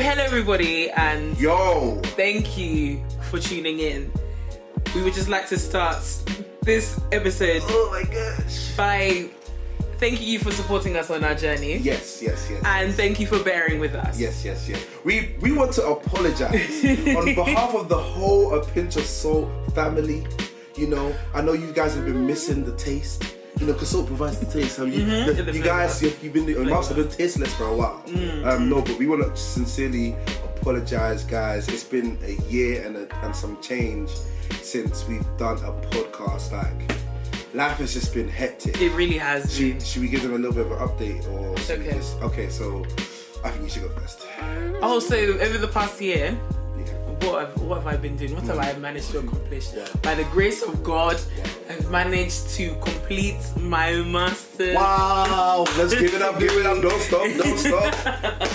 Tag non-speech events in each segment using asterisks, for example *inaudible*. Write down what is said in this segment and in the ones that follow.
hello everybody, and Yo, thank you for tuning in. We would just like to start this episode oh my gosh. by thanking you for supporting us on our journey, Yes, yes, yes. and thank you for bearing with us. Yes, yes, yes. We we want to apologize *laughs* on behalf of the whole A Pinch of Salt family. You know, I know you guys have been missing the taste. You know, because salt provides the taste. Have you, Mhm. the- The you guys, you've, you've been, your mouths have been tasteless for a while. Um, no, but we want to sincerely apologize, guys. It's been a year and a, and some change since we've done a podcast. Like, life has just been hectic. It really has been. Should, should we give them a little bit of an update or Okay. just- okay, so I think you should go first. Oh, so over the past year. What have, what have I been doing? What have I managed to accomplish? Wow. By the grace of God. I've managed to complete my master's. Wow! Let's give it up, give it up. Don't stop, don't *laughs* stop.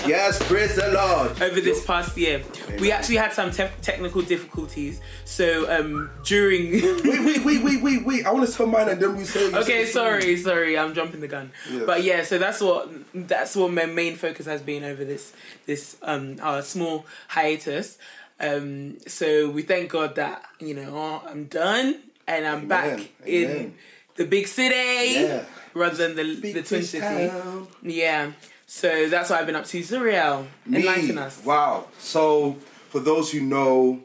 Yes, praise the Lord. over this past year. We actually had some te- technical difficulties. So um, during. Wait, wait, wait, wait, wait, wait. I want to tell mine and then we say. you okay, say- sorry, sorry, I'm jumping the gun. Yeah. But yeah, so that's what that's what my main focus has been over this this um our small hiatus. Um, so we thank God that you know I'm done and I'm back Amen, in amen. the big city Yeah. rather than the Big the twin city. town. Yeah. So that's what I've been up to. Zuriel, enlighten Me. us. Wow. So, for those who know,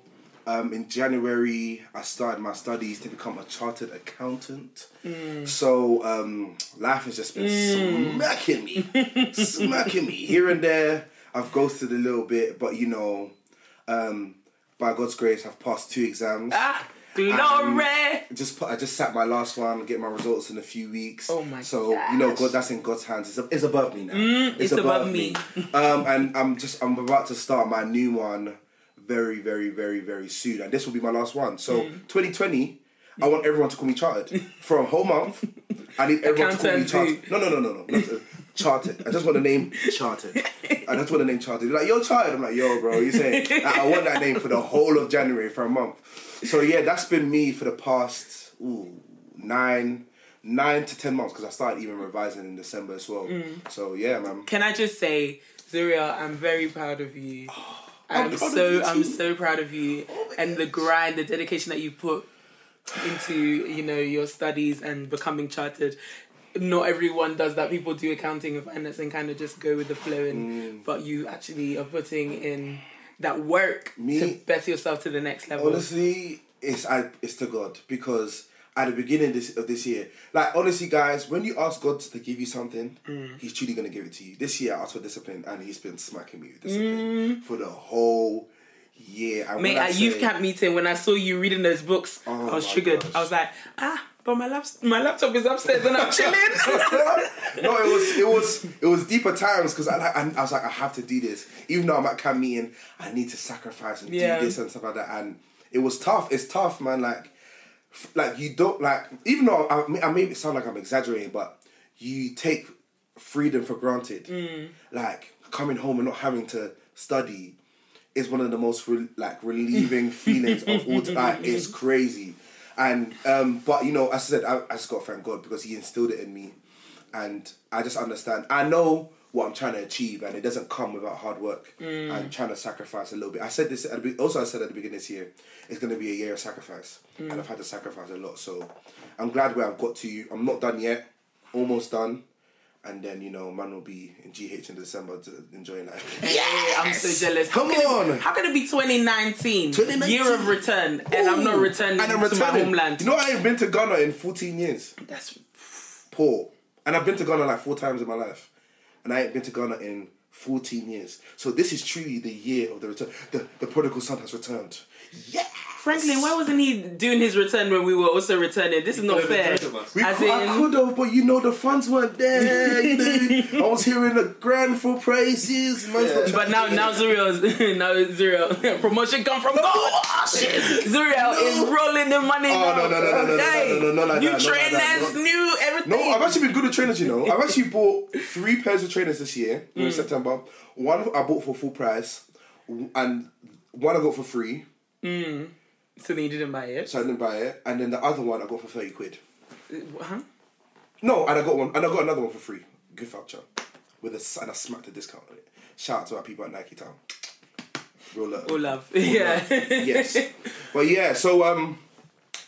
um, in January I started my studies to become a chartered accountant. Mm. So um, life has just been smacking me, *laughs* smacking me here and there. I've ghosted a little bit, but you know, um, by God's grace, I've passed two exams. Ah, glory. Just put, I just sat my last one, get my results in a few weeks. Oh my So you know. God, that's in God's hands. It's, it's above me now. it's above me. um, and I'm just I'm about to start my new one very, very, very, very soon, and this will be my last one. So Mm. 2020, I want everyone to call me chartered *laughs* for a whole month. I need everyone to call me chartered. No, no, no, no, no. Chartered. I just want the name chartered. I just want the name chartered. They're like, yo, chartered. I'm like, yo, bro, you saying? I want that name for the whole of January for a month. So yeah, that's been me for the past ooh, nine, nine to ten months because I started even revising in December as well. Mm. So yeah, man. Can I just say, Zuriel, I'm very proud of you. *gasps* I'm I'm, so I'm so proud of you Oh and the grind, the dedication that you put into you know your studies and becoming chartered. Not everyone does that. People do accounting and finance and kind of just go with the flow. And Mm. but you actually are putting in that work Me- to better yourself to the next level. Honestly, it's I it's to God because at the beginning this, of this year, like honestly, guys, when you ask God to give you something, Mm. He's truly gonna give it to you. This year, I asked for discipline, and He's been smacking me with Mm. discipline for the whole year. And Mate, I at youth camp meeting, when I saw you reading those books, Oh I was triggered. gosh. I was like, ah, but my lap- my laptop is upstairs and I'm *laughs* chilling. *laughs* no, it was it was it was deeper times because I, like I, I was like I have to do this even though I'm at camp meeting I need to sacrifice and Yeah. do this and stuff like that and it was tough it's tough man like like you don't like even though I, may- I maybe sound like I'm exaggerating but you take freedom for granted Mm. like coming home and not having to study is one of the most re- like relieving *laughs* feelings of all time. It's crazy, and um, but you know, as I said, I, I just got to thank God because He instilled it in me, and I just understand. I know what I'm trying to achieve, and it doesn't come without hard work and trying to sacrifice a little bit. I said this at the, also. I said at the beginning of this year, it's going to be a year of sacrifice, and I've had to sacrifice a lot. So I'm glad where I've got to. I'm not done yet. Almost done. And then you know, man will be in GH in December to enjoy life. *laughs* Yeah, I'm so jealous. Come how on. It, how can it be 2019, 2019? year of return, and I'm not returning And I'm to my homeland? You know, I ain't been to Ghana in 14 years. That's Poor. And I've been to Ghana like four times in my life. And I ain't been to Ghana in 14 years. So this is truly the year of the return. The, the prodigal son has returned. Yeah. Franklin. Why wasn't he doing his return when we were also returning? This is not fair. We As could, I could have, but you know the funds weren't there. You *laughs* know, I was hearing the grand full praises. man's not But now, now Zuriel, *laughs* now Zuriel, *laughs* promotion come from God. Oh, shit. Zuriel is rolling the money. Oh, now. no, no, no, no, no, no, Hey, no, no, no, like New that, no, like that, trainers, no. new everything. No, I've actually been good at trainers, you know. I've actually bought three pairs of trainers this year Mm. in September. One I bought for full price, and one I got for free, so then you didn't buy it. so I didn't buy it. And then the other one I got for 30 quid. Huh? No, and I got one, and I got another one for free. Gift voucher. With a, s- and I smacked a discount on it. Shout out to our people at Nike Town. real love. All love. Yeah. yes. But yeah, so um,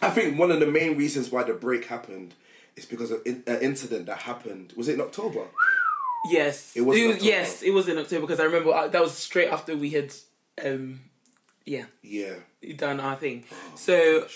I think one of the main reasons why the break happened is because of in, an incident that happened. Was it in October? Yes. It was in October. yes, it was in October because I remember uh, that was straight after we had, um, yeah, Yeah. Done our thing. Oh, so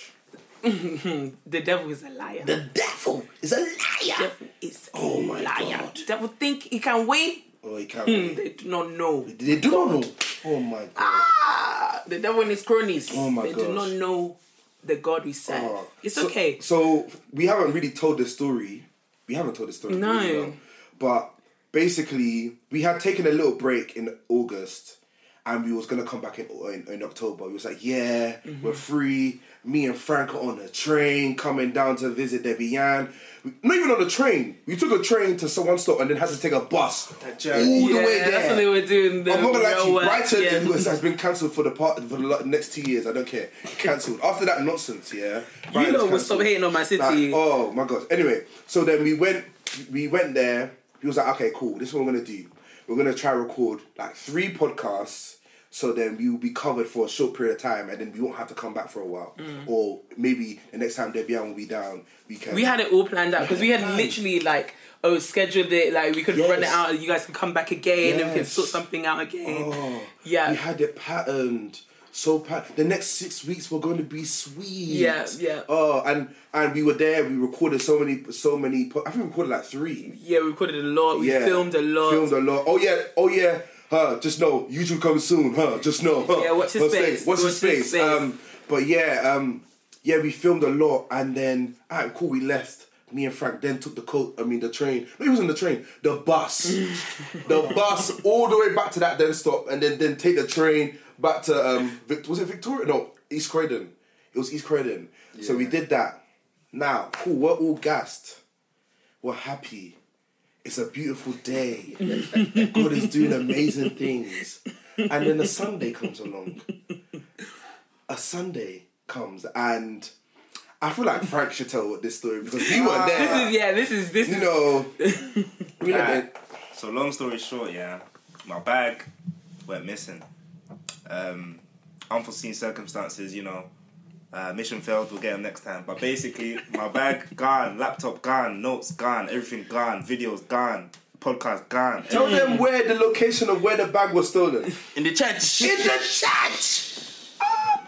*laughs* the devil is a liar. The devil is a liar. devil is Oh my liar. God. Devil think he can win. Oh, he can't. Wait. they do not know. They do not know. Oh my god. Ah, the devil and his cronies. Oh my God. they do not know the God we serve. Oh. It's So- okay. So we haven't really told the story. We haven't told the story. No. really well. But basically, we had taken a little break in August, and we was gonna come back in in, in October. We was like, yeah, Mm-hmm. we're free. Me and Frank are on a train coming down to visit Debbie-Ann. Not even on a train. We took a train to some one stop and then had to take a bus all the way there. that's what they were doing. The I'm not gonna lie to you, Brighton yeah. has has been cancelled for the part for the next two years. I don't care, cancelled. After that nonsense, yeah. You know, we'll stop hating on my city. Like, oh my god. Anyway, so then we went. We went there. He was like, "Okay, cool. This is what we're gonna do. We're gonna try record like three podcasts." So then we will be covered for a short period of time, and then we won't have to come back for a while. Or maybe the next time Debbie-Ann will be down, we can. Mm. we had it all planned out because we had literally like oh scheduled it like we could run it out and you guys can come back again and we can sort something out again. Oh, Yeah. We had it patterned. So pat. The next six weeks were going to be sweet. Yeah, yeah. Oh, and and we were there. We recorded so many, so many. I think we recorded like three. Yeah, we recorded a lot. We yeah, filmed a lot. Filmed a lot. Oh yeah. Oh yeah. Huh. Just know YouTube comes soon. Huh. Just know. Huh. Yeah, watch Huh, space. Watch his space. space. Um. But yeah. Um. Yeah. We filmed a lot, and then alright, cool. We left. Me and Frank then took the coat. I mean, the train. No, he was on the train. The bus. *laughs* the bus all the way back to that then stop, and then then take the train back to um. Vic- was it Victoria? No, East Croydon. It was East Croydon. So we did that. Now, cool. We're all gassed. We're happy. It's a beautiful day. *laughs* God is doing amazing things. And then a Sunday comes along. A Sunday comes and I feel like Frank should tell this story because we were there. This there. is yeah. This is this You is know, *laughs* we were there. Right. So long story short, yeah, my bag went missing. Um, unforeseen circumstances, you know. Uh, mission failed. We'll get them next time. But basically, my bag *laughs* gone, laptop gone, notes gone, everything gone, videos gone, podcast gone. Tell them where the location of where the bag was stolen. in the church. In the church!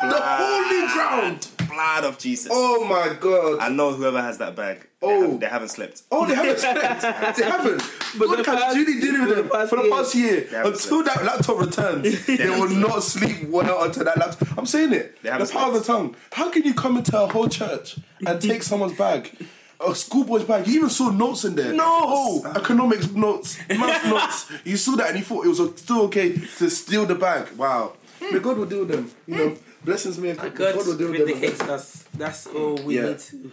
The holy ground! Blood of Jesus. Oh my god. I know whoever has that bag. They, Oh. haven't, they haven't slept. Oh, they haven't slept. *laughs* they haven't. But the God has past- really dealing with for the them past for the year. past year. haven't Until that laptop returns, *laughs* they will not sleep well until that laptop. I'm saying it. They The haven't power of the tongue. How can you come into a whole church and take *laughs* someone's bag? A schoolboy's bag. You even saw notes in there. No. Oh, economics notes, math notes. You saw that and you thought it was still okay to steal the bag. Wow. May God will deal with them. You know, blessings may God, God will deal with vindicates us. That's all we Yeah. need to.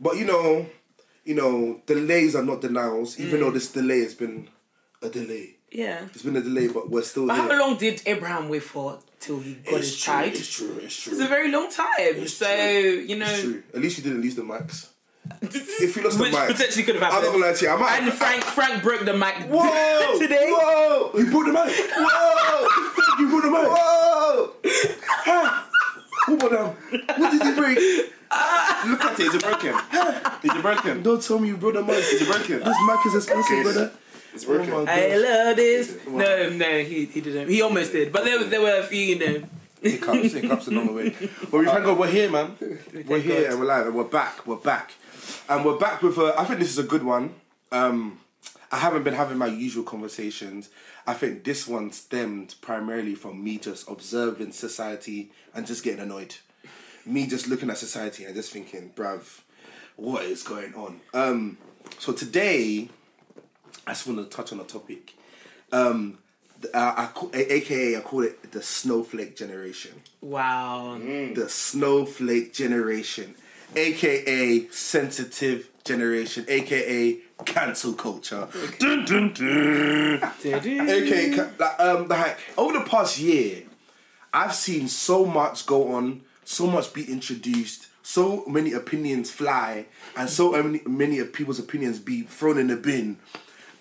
But you know, you know, delays are not denials. Mm. Even though this delay has been a delay, Yeah. it's been a delay, but we're still But here. how long did Abraham wait for till he got his true. child? It's true. It's true. It's a very long time. so true. you know, It's true. At least you didn't lose the mics. *laughs* If you lost the which mic, potentially could have happened. I'm not gonna lie to you. I might. And Frank Frank broke the mic Whoa! *laughs* today. Whoa! You brought the mic. *laughs* Whoa! you brought the mic. Whoa! Huh? Who brought them? What did you break? Look at it. Is it broken? Is it broken? Don't tell me you brought the mic. Is it broken? This mic is expensive, Okay. brother. It's Oh broken. my I love this. No, no, he, he didn't. He almost did, but there, there were a few, you know. hiccups, hiccups along the way. *laughs* But we thank God we're here, man. We're here God. and we're live and we're back. We're back, and we're back with a. I think this is a good one. Um, I haven't been having my usual conversations. I think this one stemmed primarily from me just observing society and just getting annoyed. Me just looking at society and just thinking, bruv, what is going on? Um, so today, I just want to touch on a topic. Um, th- uh, I call, a- AKA, I call it the snowflake generation. Wow. The snowflake generation, AKA sensitive generation, AKA cancel culture. Dun, dun, dun. Ca- like, um, like over the past year, I've seen so much go on, so much be introduced, so many opinions fly, and so many many of people's opinions be thrown in the bin,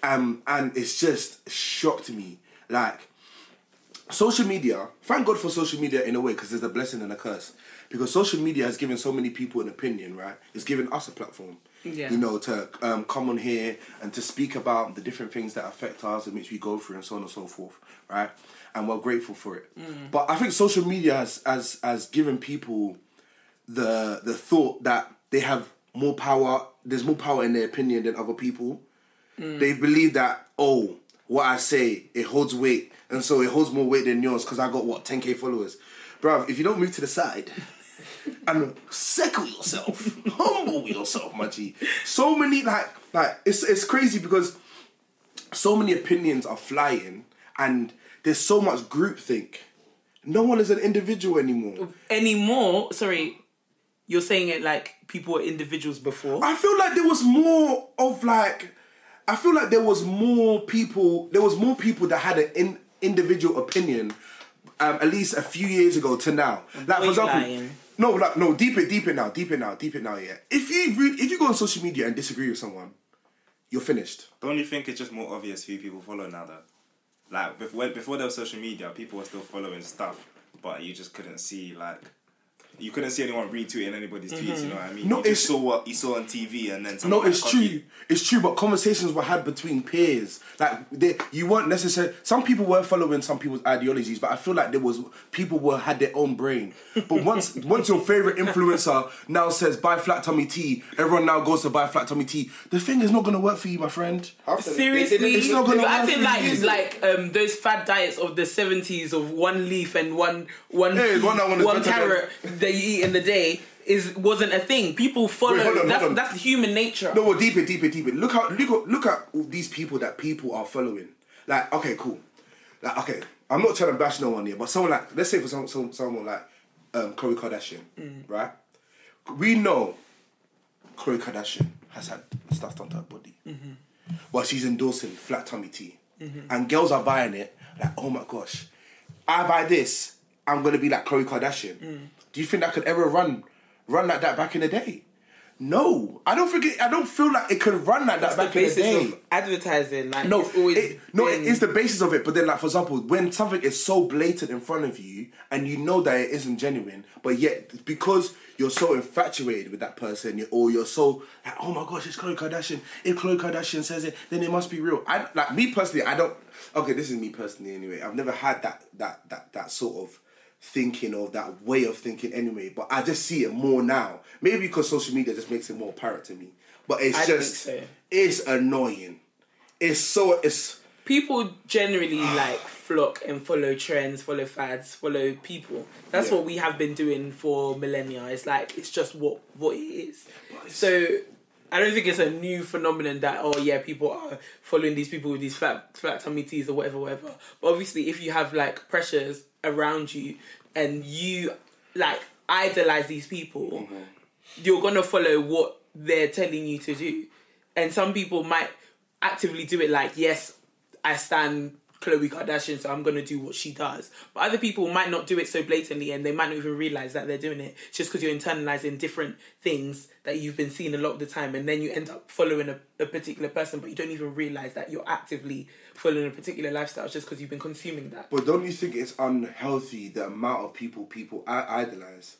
um, and it's just shocked me. Like social media. Thank God for social media in a way because there's a blessing and a curse. Because social media has given so many people an opinion, right? It's given us a platform. Yeah. You know, to um, come on here and to speak about the different things that affect us and which we go through and so on and so forth, right? And we're grateful for it. But I think social media has has has given people the the thought that they have more power. There's more power in their opinion than other people. They believe that oh, what I say it holds weight, and so it holds more weight than yours because I got what 10k followers, bruv. If you don't move to the side and settle yourself, humble yourself, my G. So many like like it's it's crazy because so many opinions are flying, and there's so much groupthink. No one is an individual anymore. Anymore, sorry, you're saying it like people were individuals before. I feel like there was more of like, I feel like there was more people. There was more people that had an in, individual opinion, um, at least a few years ago to now. Like for you example, lying. No, like no, deep it, deep it now, deep it now, deep it now. Yeah, if you re- if you go on social media and disagree with someone, you're finished. Don't you think it's just more obvious who people follow now? Like before, before there was social media, people were still following stuff, but you just couldn't see like. You couldn't see anyone retweeting anybody's tweets, you know what I mean? No, you just it's- saw what you saw on TV and then No, someone it's copied. true. It's true, but conversations were had between peers. Like they, you weren't necessarily. Some people were following some people's ideologies, but I feel like there was people were had their own brain. But once *laughs* once your favorite influencer now says buy flat tummy tea, everyone now goes to buy flat tummy tea. The thing is not going to work for you, my friend. Seriously, It's not gonna you're work acting for like you. like um those fad diets of the seventies of one leaf and one one Yeah, pea, one that one is one better than- carrot that you eat in the day is wasn't a thing. People follow. Wait, hold on, that's hold on. that's human nature. No, well, deeper, deeper, deeper. Look how look at look at all these people that people are following. Like, okay, cool. Like, okay, I'm not trying to bash no one here, but someone like, let's say for some, some someone like um, Khloe Kardashian, mm. right? We know Khloe Kardashian has had stuff done to her body, mm-hmm. but she's endorsing flat tummy tea, mm-hmm. and girls are buying it. Like, oh my gosh, I buy this, I'm gonna be like Khloe Kardashian. Mm. Do you think that could ever run run like that back in the day? No, I don't think it, I don't feel like it could run like that That's the back in the day. of advertising. Like No, always it, no, it been- is the basis of it. But then, like for example, when something is so blatant in front of you and you know that it isn't genuine, but yet because you're so infatuated with that person, you- or you're so like, oh my gosh, it's Khloe Kardashian. If Khloe Kardashian says it, then it must be real. I like me personally. I don't. Okay, this is me personally. Anyway, I've never had that that that that sort of thinking or that way of thinking anyway. But I just see it more now. Maybe because social media just makes it more apparent to me. But it's I just so. it's annoying. It's so it's. people generally ah. like flock and follow trends, follow fads, follow people. That's Yeah. what we have been doing for millennia. It's like it's just what what it is. So I don't think it's a new phenomenon that oh yeah people are following these people with these flat flat tummy teas or whatever whatever. But obviously if you have like pressures around you and you like idolize these people, mm-hmm. you're gonna follow what they're telling you to do. And some people might actively do it like, yes, I stand Khloe Kardashian, so I'm gonna do what she does. But other people might not do it so blatantly and they might not even realize that they're doing it just because you're internalizing different things that you've been seeing a lot of the time and then you end up following a, a particular person but you don't even realize that you're actively following a particular lifestyle just because you've been consuming that. But don't you think it's unhealthy the amount of people people I- idolize?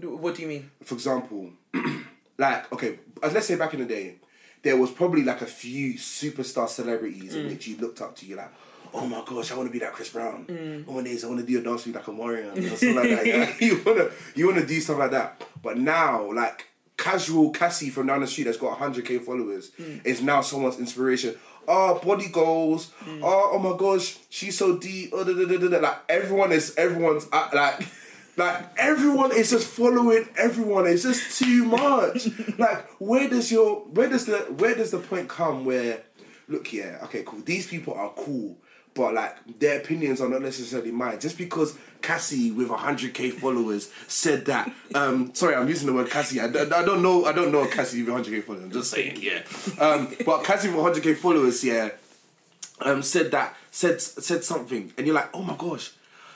What do you mean? For example, *clears throat* like okay, let's say back in the day, there was probably like a few superstar celebrities in mm. which you looked up to. You like, oh my gosh, I want to be like Chris Brown. One days I want to do a dance with like a Mario or something like that. Yeah? *laughs* you wanna you wanna do stuff like that. But now, like casual Cassie from down the street that's got hundred k followers mm. is now someone's inspiration. Oh, body goals. Oh, oh my gosh, she's so deep. Oh, da, da, da, da, da. Like everyone is everyone's uh, like. *laughs* Like everyone is just following everyone. It's just too much. *laughs* like where does your where does the where does the point come where look yeah okay cool. These people are cool but like their opinions are not necessarily mine. Just because Cassie with 100k followers said that um sorry I'm using the word Cassie. I, don't- I don't know I don't know Cassie with 100k followers. I'm just saying yeah. Um but Cassie with 100k followers yeah um, said that said said something, and you're like, oh my gosh,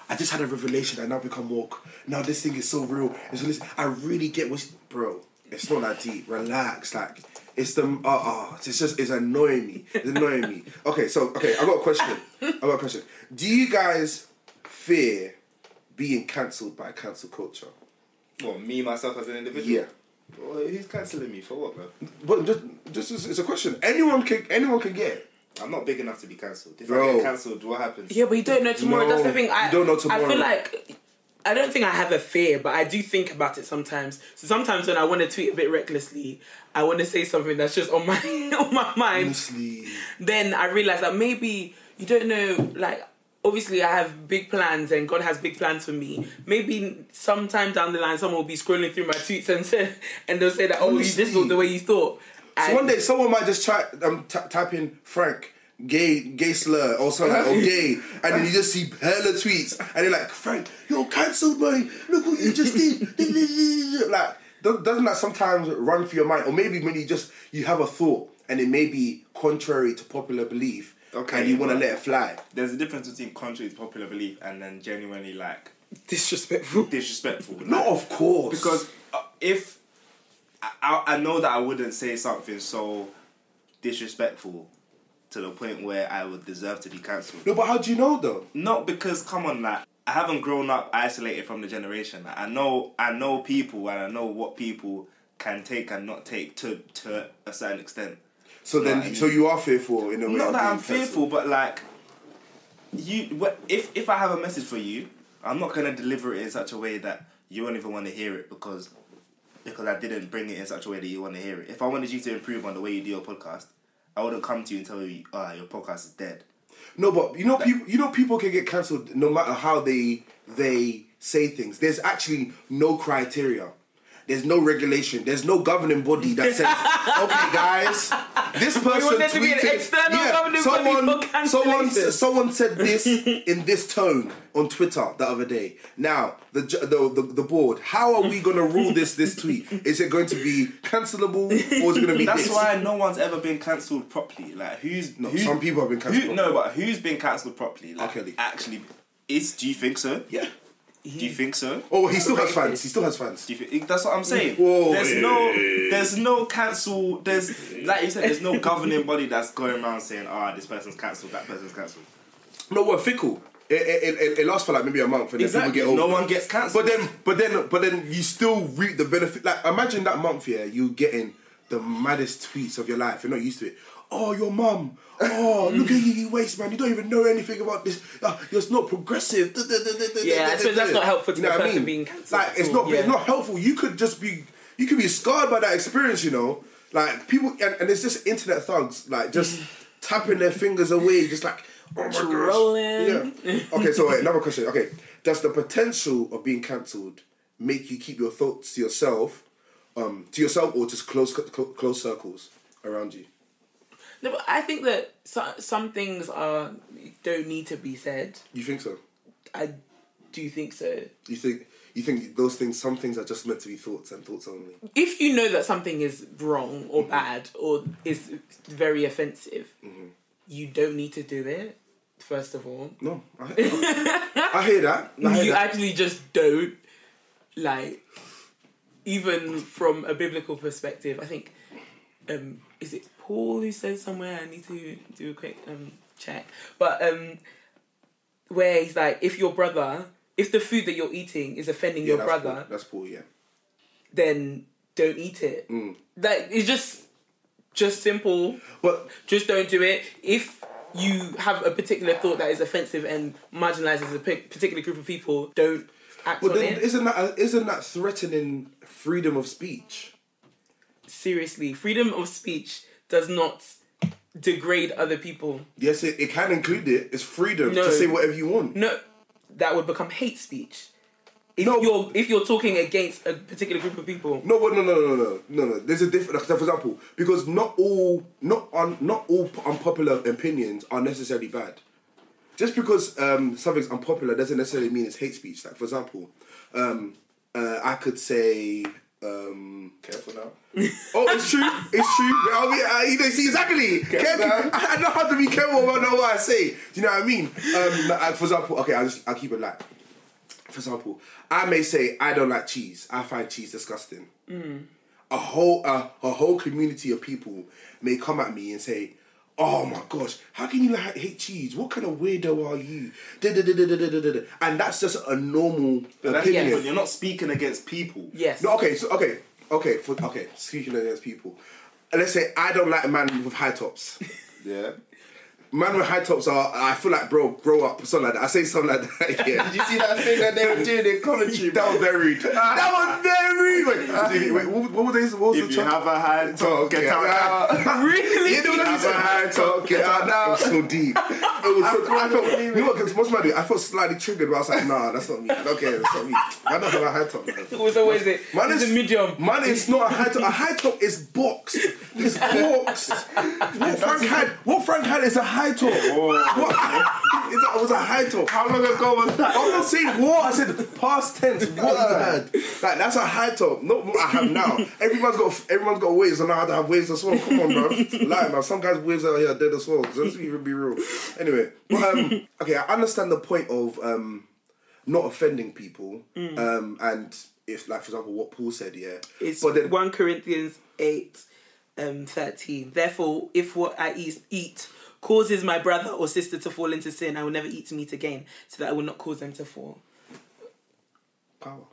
I just had a revelation. I now become woke. Now this thing is so real. And so listen, I really get what, bro. It's not that deep. Relax. Like It's the oh, oh it's just it's annoying me. It's annoying me. *laughs* Okay, so okay, I got a question. I got a question. Do you guys fear being cancelled by cancel culture? What me myself as an individual? Yeah. Well, who's cancelling me for what, bro? But just just it's a question. Anyone can anyone can get. it. I'm not big enough to be cancelled. If Bro. I get cancelled, what happens? Yeah, but you don't know tomorrow. That's the thing. I you don't know tomorrow. I feel like I don't think I have a fear, but I do think about it sometimes. So sometimes when I want to tweet a bit recklessly, I want to say something that's just on my *laughs* on my mind. Honestly, Then I realize that maybe you don't know. Like obviously, I have big plans, and God has big plans for me. Maybe sometime down the line, someone will be scrolling through my tweets and say, and they'll say that, "Oh, you- this Honestly. was the way you thought." So one day someone might just try um t- type in Frank gay gay slur or something like, or gay, and then you just see hella tweets, and they're like Frank, you're cancelled, boy. Look what you just did. *laughs* like doesn't that sometimes run through your mind, or maybe when you just you have a thought and it may be contrary to popular belief, Okay, and you want to let it fly. There's a difference between contrary to popular belief and then genuinely like disrespectful. disrespectful. Like, No, of course, because uh, if I, I, I know that I wouldn't say something so disrespectful to the point where I would deserve to be cancelled. no, but how do you know though? Not because come on, like I haven't grown up isolated from the generation. Like, I know I know people and I know what people can take and not take to to a certain extent. So then, Right. so you are fearful in a way. Not that I'm cancelled. fearful, but like you, if if I have a message for you, I'm not gonna deliver it in such a way that you won't even want to hear it because because I didn't bring it in such a way that you want to hear it. If I wanted you to improve on the way you do your podcast, I wouldn't come to you and tell you, "Ah, your podcast is dead." No, but you know, people. You know, people can get cancelled no matter how they they say things. There's actually no criteria. There's no regulation. There's no governing body that says, *laughs* "Okay, guys, this person want there to be an tweeted- external governing body someone, for someone, cancellation." someone said this *laughs* in this tone on Twitter the other day. Now, the the the, the board. How are we going to rule this this tweet? Is it going to be cancelable or is it going to be? That's this? why no one's ever been cancelled properly. Like who's No, who- some people have been cancelled Who, no, but who's been cancelled properly? Like, R. Kelly. Actually, is do you think so? Yeah. Do you think so? Oh, he still has fans. He still has fans. Do you think, that's what I'm saying. Whoa. There's no, there's no cancel. There's like you said, there's no governing body that's going around saying, "Ah, this person's cancelled, that person's cancelled." No, we're fickle. It, it, it, it lasts for like maybe a month and then Exactly. people get over. No one gets cancelled. But then, but then, but then you still reap the benefit. Like imagine that month, yeah, you getting the maddest tweets of your life. You're not used to it. Oh, your mum. Oh, look at you, you waste man. You don't even know anything about this. Uh, you're not progressive. Yeah, I suppose that's not helpful to You know the what I mean? being cancelled Like it's not. yeah. It's not helpful. You could just be. You could be scarred by that experience. You know, like people, and, and it's just internet thugs, like just *laughs* tapping their fingers away, just like. Oh my gosh. Yeah. Okay, so wait, another question. Okay, does the potential of being cancelled make you keep your thoughts to yourself, um, to yourself, or just close cl- close circles around you? No, but I think that so, some things are don't need to be said. You think so? I do think so. You think you think those things? Some things are just meant to be thoughts and thoughts only. If you know that something is wrong or bad or is very offensive, you don't need to do it. First of all, No, I, *laughs* I, I hear that. I hear you that. actually just don't like. Even from a biblical perspective, I think um, is it Paul who says somewhere? I need to do a quick um, check, but um, where he's like, if your brother, if the food that you're eating is offending Yeah, your that's brother, Paul. That's Paul. Yeah. then don't eat it. Mm. Like it's just just simple. But Just don't do it. If you have a particular thought that is offensive and marginalizes a particular group of people, don't act but on then it. isn't that isn't that threatening freedom of speech? Seriously, freedom of speech does not degrade other people. Yes, it, it can include it. It's freedom No. to say whatever you want. No, that would become hate speech. If No. you're if you're talking against a particular group of people, No, no, no, no, no, no, no. There's a different. For example, because not all, not un, not all unpopular opinions are necessarily bad. Just because um, something's unpopular doesn't necessarily mean it's hate speech. Like for example, um, uh, I could say, um, Careful now. *laughs* "Oh, it's true, it's true." I mean, I, you know, see exactly. Careful. now. I know how to be careful about know what I say. Do you know what I mean? Um, like, for example, okay, I'll just I'll keep it light. For example, I may say I don't like cheese. I find cheese disgusting. a whole uh, a whole community of people may come at me and say. Oh my gosh! How can you like hate cheese? What kind of weirdo are you? And that's just a normal opinion. different. You're not speaking against people. Yes. No, okay, so okay, okay, for, okay. Speaking against people, let's say I don't like a man with high tops. Yeah. Man with high tops are, I feel like, bro, grow up, something like that. I say something like that. *laughs* Yeah. Did you see that thing that they were doing in commentary? that was very rude. *laughs* That was very rude. Wait, wait what, what was they? What was If the you top? have a hand, oh, Talk, get yeah. out now. *laughs* really? You know what I'm Have a hand, saying? Get out now. It was so deep. It was so, I felt, you know what, because most man do, I felt slightly triggered, but I was like, nah, that's not me. Okay, that's not me. I don't have a high top. It was always it. Man it's is a medium. Man, is not a high top. A high top is boxed. It's boxed. What Frank had, what Frank had is a high top. *laughs* What? It's a- It was a high top. How long ago was that? I'm not saying what. I said past tense. What you had? Like that's a high top. Not what I have now. Everyone's got everyone's got waves. and I how to have waves as well. Come on, bro. *laughs* Lie, man. Some guys' waves out here are dead as well. Let's even be real. Anyway, but, um, *laughs* okay. I understand the point of um, not offending people. Um, and if, like, for example, what Paul said, yeah. It's but then 1 Corinthians 8 um, 13. Therefore, if what I eat, eat causes my brother or sister to fall into sin, I will never eat meat again, so that I will not cause them to fall. power.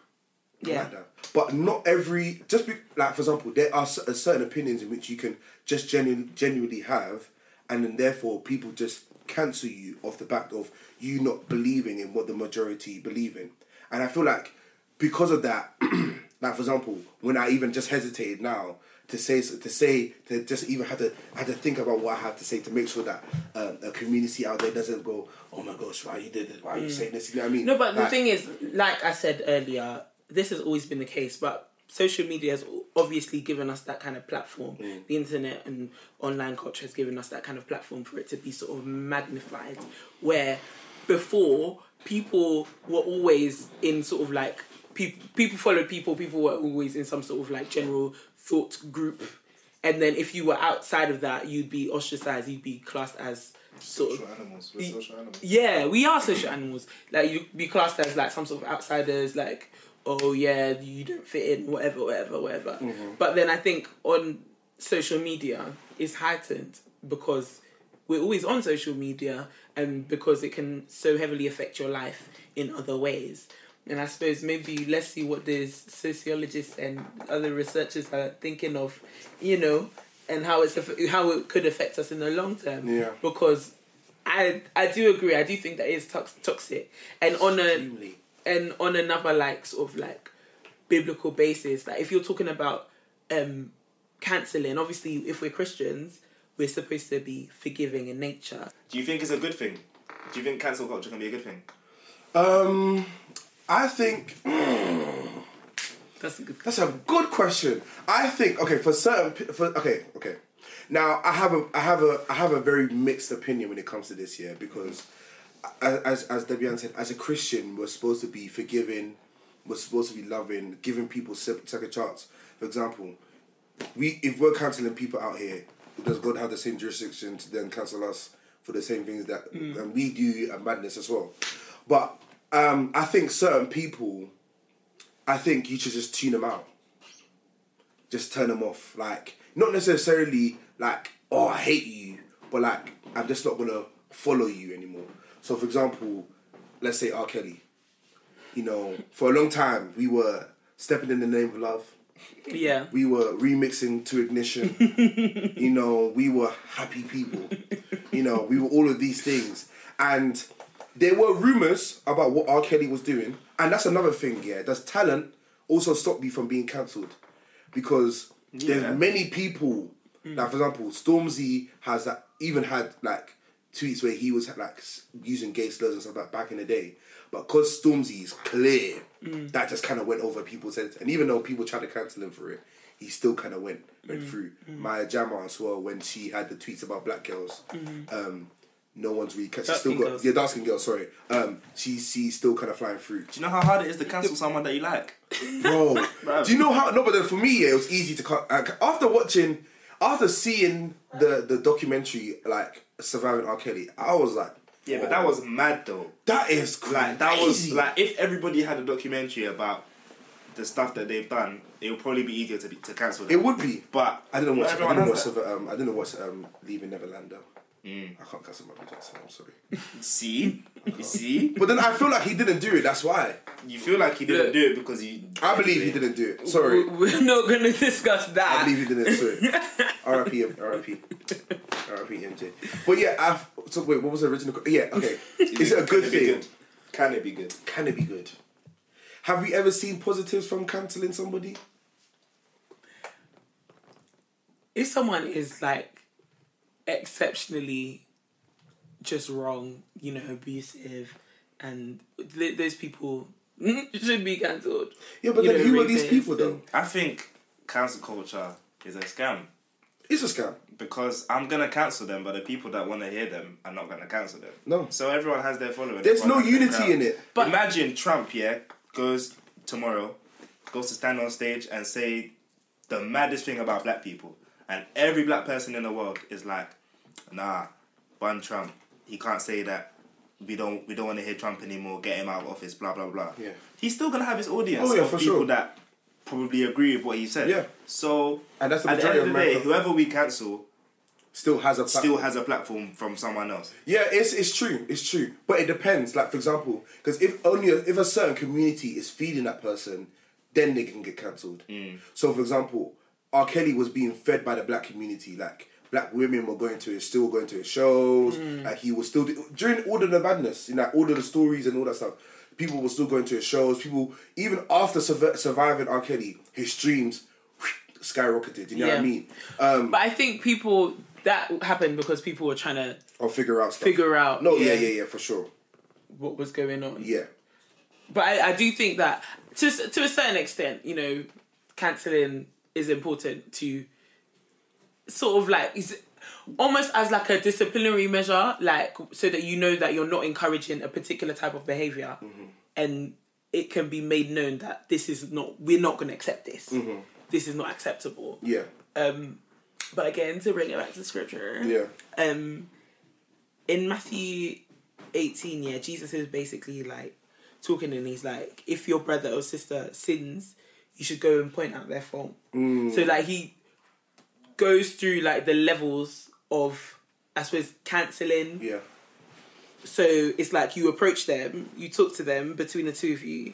Yeah. like that. But not every just be, like for example, there are certain opinions in which you can just genu- genuinely have, and then therefore people just cancel you off the back of you not believing in what the majority believe in, and I feel like because of that, *clears throat* like for example, when I even just hesitated now to say to say to just even have to I had to think about what I had to say to make sure that um, a community out there doesn't go, oh my gosh, why you did it? Why are you saying this? You know what I mean? Mm. No, but the thing is, like I said earlier, this has always been the case, but social media has obviously given us that kind of platform. Mm. The internet and online culture has given us that kind of platform for it to be sort of magnified. Where before, people were always in sort of like, people, people followed people, people were always in some sort of like general thought group. And then if you were outside of that, you'd be ostracized, you'd be classed as sort of Social animals. We're social animals. yeah, we are social animals. Like you'd be classed as like some sort of outsiders, like oh yeah, you don't fit in, whatever, whatever, whatever. Mm-hmm. But then I think on social media is heightened because we're always on social media and because it can so heavily affect your life in other ways. And I suppose maybe let's see what these sociologists and other researchers are thinking of, you know, and how it's how it could affect us in the long term. Yeah. Because I I do agree. I do think that is tox- toxic. And on a Extremely. and on another like sort of like biblical basis, like if you're talking about um canceling, obviously if we're Christians, we're supposed to be forgiving in nature. Do you think it's a good thing? Do you think cancel culture can be a good thing? Um, I think That's a good. that's a good question. I think okay for certain for okay okay. Now I have a I have a I have a very mixed opinion when it comes to this year because as as Debbie-Ann said, as a Christian, we're supposed to be forgiving, we're supposed to be loving, giving people second chance. For example, we if we're canceling people out here, does God have the same jurisdiction to then cancel us for the same things that mm. and we do and madness as well? But um, I think certain people, I think you should just tune them out. Just turn them off. Like not necessarily like oh I hate you, but like I'm just not gonna follow you anymore. So for example, let's say R. Kelly. You know, for a long time we were stepping in the name of love Yeah. we were remixing to ignition *laughs* you know we were happy people you know we were all of these things and there were rumors about what r. Kelly was doing and that's another thing yeah. Does talent also stop you from being cancelled? Because Yeah. there's many people mm. like for example stormzy has that even had like tweets where he was like using gay slurs and stuff like back in the day. But because stormzy is clear mm. that just kind of went over people's heads. And even though people tried to cancel him for it he still kind of went went mm. through. Maya jama as well when she had the tweets about black girls. Mm-hmm. Um no one's really ca- she's still got girls. yeah dark skin girl sorry um she she's still kind of flying through Do you know how hard it is to cancel someone that you like? bro. Do you know how? No, but then for me, yeah, it was easy to cut. like, After watching, after seeing the the documentary, like surviving R. Kelly, I was like, Yeah, but that was mad though. that is crazy. Like that was like if everybody had a documentary about the stuff that they've done, it would probably be easier to be, to cancel them. It would be. But I didn't not watch. I didn't watch. Um, I didn't watch um, Leaving Neverland though. Mm. I can't cancel Michael Jackson. I'm sorry. *laughs* See, you see, But then I feel like he didn't do it. That's why. you feel like he didn't Look. do it because he. I believe he didn't do it. Sorry. We- We're not going to discuss that. I believe he didn't. Sorry. R.I.P. R.I.P. R.I.P. MJ. But yeah, I've, so wait, what was the original? que- Yeah, okay. Is it a good Can it thing? good? Can it be good? Can it be good? Have we ever seen positives from cancelling somebody? if someone is like exceptionally just wrong, you know, abusive, and th- those people *laughs* should be cancelled. Yeah, but You then know, who are these rapists people though? I think cancel culture is a scam It's a scam. because I'm gonna cancel them, but the people that want to hear them are not gonna cancel them. No. So everyone has their following. There's no unity in it. But- imagine Trump, yeah, goes tomorrow, goes to stand on stage and say the maddest thing about black people, and every black person in the world is like, nah, ban Trump. He can't say that. We don't. We don't want to hear Trump anymore. Get him out of office. Blah blah blah. Yeah. He's still gonna have his audience Oh, yeah, of for people sure. that probably agree with what he said. Yeah. So And that's the at the end of of the day, whoever we cancel Still has a platform. still has a platform from someone else. Yeah, it's it's true. It's true, but it depends. Like for example, because if only a, if a certain community is feeding that person, then they can get cancelled. Mm. So for example, R. Kelly was being fed by the black community. Like black women were going to his still going to his shows. Like he was still during all of the madness, you know, all of the stories and all that stuff. People were still going to his shows. People even after survi- surviving R. Kelly, his streams skyrocketed. You know what I mean? Um, But I think people that happened because people were trying to or figure out stuff. figure out No, yeah, yeah, yeah, for sure. what was going on. Yeah. But I, I do think that to to a certain extent, you know, cancelling is important to sort of like is almost as like a disciplinary measure, like so that you know that you're not encouraging a particular type of behavior, and it can be made known that this is not we're not going to accept this. This is not acceptable. Yeah. Um, but again, to bring it back to scripture, Yeah. um in Matthew 18, yeah, Jesus is basically like talking and he's like, if your brother or sister sins, you should go and point out their fault. So like he goes through like the levels of I suppose cancelling. Yeah. So it's like you approach them, you talk to them between the two of you.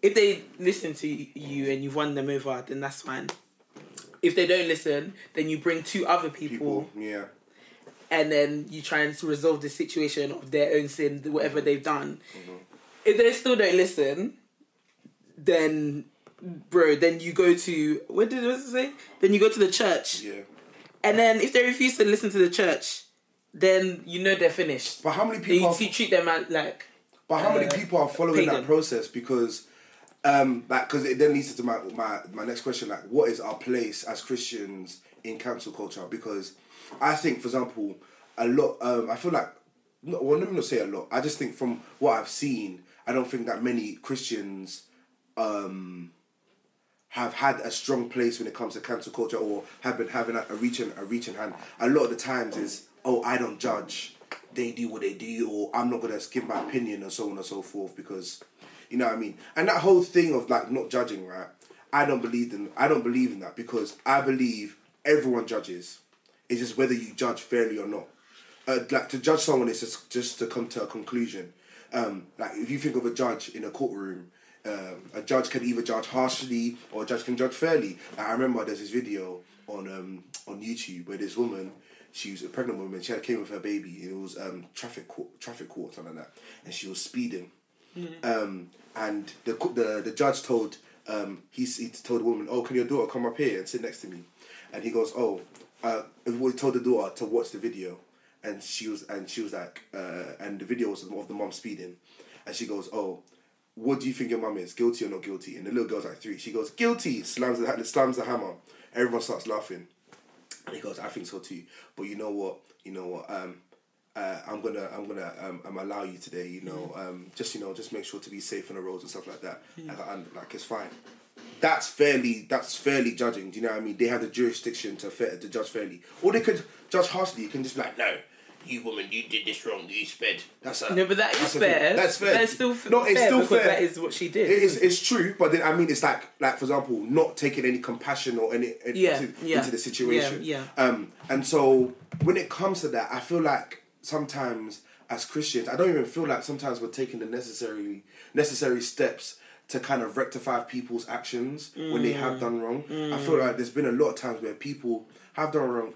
If they listen to you and you've won them over, then that's fine. If they don't listen, then you bring two other people People. Yeah. and then you try and resolve the situation of their own sin, whatever mm-hmm. they've done. Mm-hmm. If they still don't listen, then bro, then you go to what did what it say? Then you go to the church, Yeah. and then if they refuse to listen to the church, then you know they're finished. But how many people? you treat them like but how many uh, people are following pagan. that process? Because, um, like, because it then leads to my, my my next question. Like, what is our place as Christians in cancel culture? Because I think, for example, a lot. Um, I feel like, no, well, let me not say a lot. I just think from what I've seen, I don't think that many Christians, um, have had a strong place when it comes to cancel culture or have been having a, a reaching a reaching hand. A lot of the times is oh I don't judge, they do what they do, or I'm not gonna give my opinion and so on and so forth because you know what I mean. And that whole thing of like not judging, right? I don't believe in I don't believe in that because I believe everyone judges. It's just whether you judge fairly or not. Uh, like to judge someone is just just to come to a conclusion. Um, like if you think of a judge in a courtroom, um, a judge can either judge harshly or a judge can judge fairly. Like, I remember there's this video on um, on YouTube where this woman, she was a pregnant woman, she had came with her baby, and it was um, traffic court, traffic court, something like that, and she was speeding. Um, and the the the judge told um, he he told the woman, "Oh, can your daughter come up here and sit next to me?" And he goes, "Oh," uh, he told the daughter to watch the video, and she was and she was like, uh, and the video was of the mom speeding, and she goes, "Oh." What do you think your mum is? Guilty or not guilty? And the little girl's like three. She goes, guilty, slams the, slams the hammer. Everyone starts laughing. And he goes, I think so too. But you know what? You know what? Um, uh, I'm gonna, I'm gonna, um, um, allow you today. You know, um, just you know, just make sure to be safe on the roads and stuff like that. Like, I, like it's fine. That's fairly, that's fairly judging. Do you know what I mean? They have the jurisdiction to fair, to judge fairly, or they could judge harshly. You can just be like, no, you woman, you did this wrong. You sped. That's a, No, but that is that's thing. fair. That's fair. That's still f- no, it's fair still fair. that is what she did. It is, it's true, but then I mean, it's like, like for example, not taking any compassion or any, any Yeah, into, yeah, into the situation. yeah, Um, and so when it comes to that, I feel like sometimes as Christians, I don't even feel like sometimes we're taking the necessary necessary steps to kind of rectify people's actions when they Mm. have done wrong. I feel like there's been a lot of times where people have done wrong,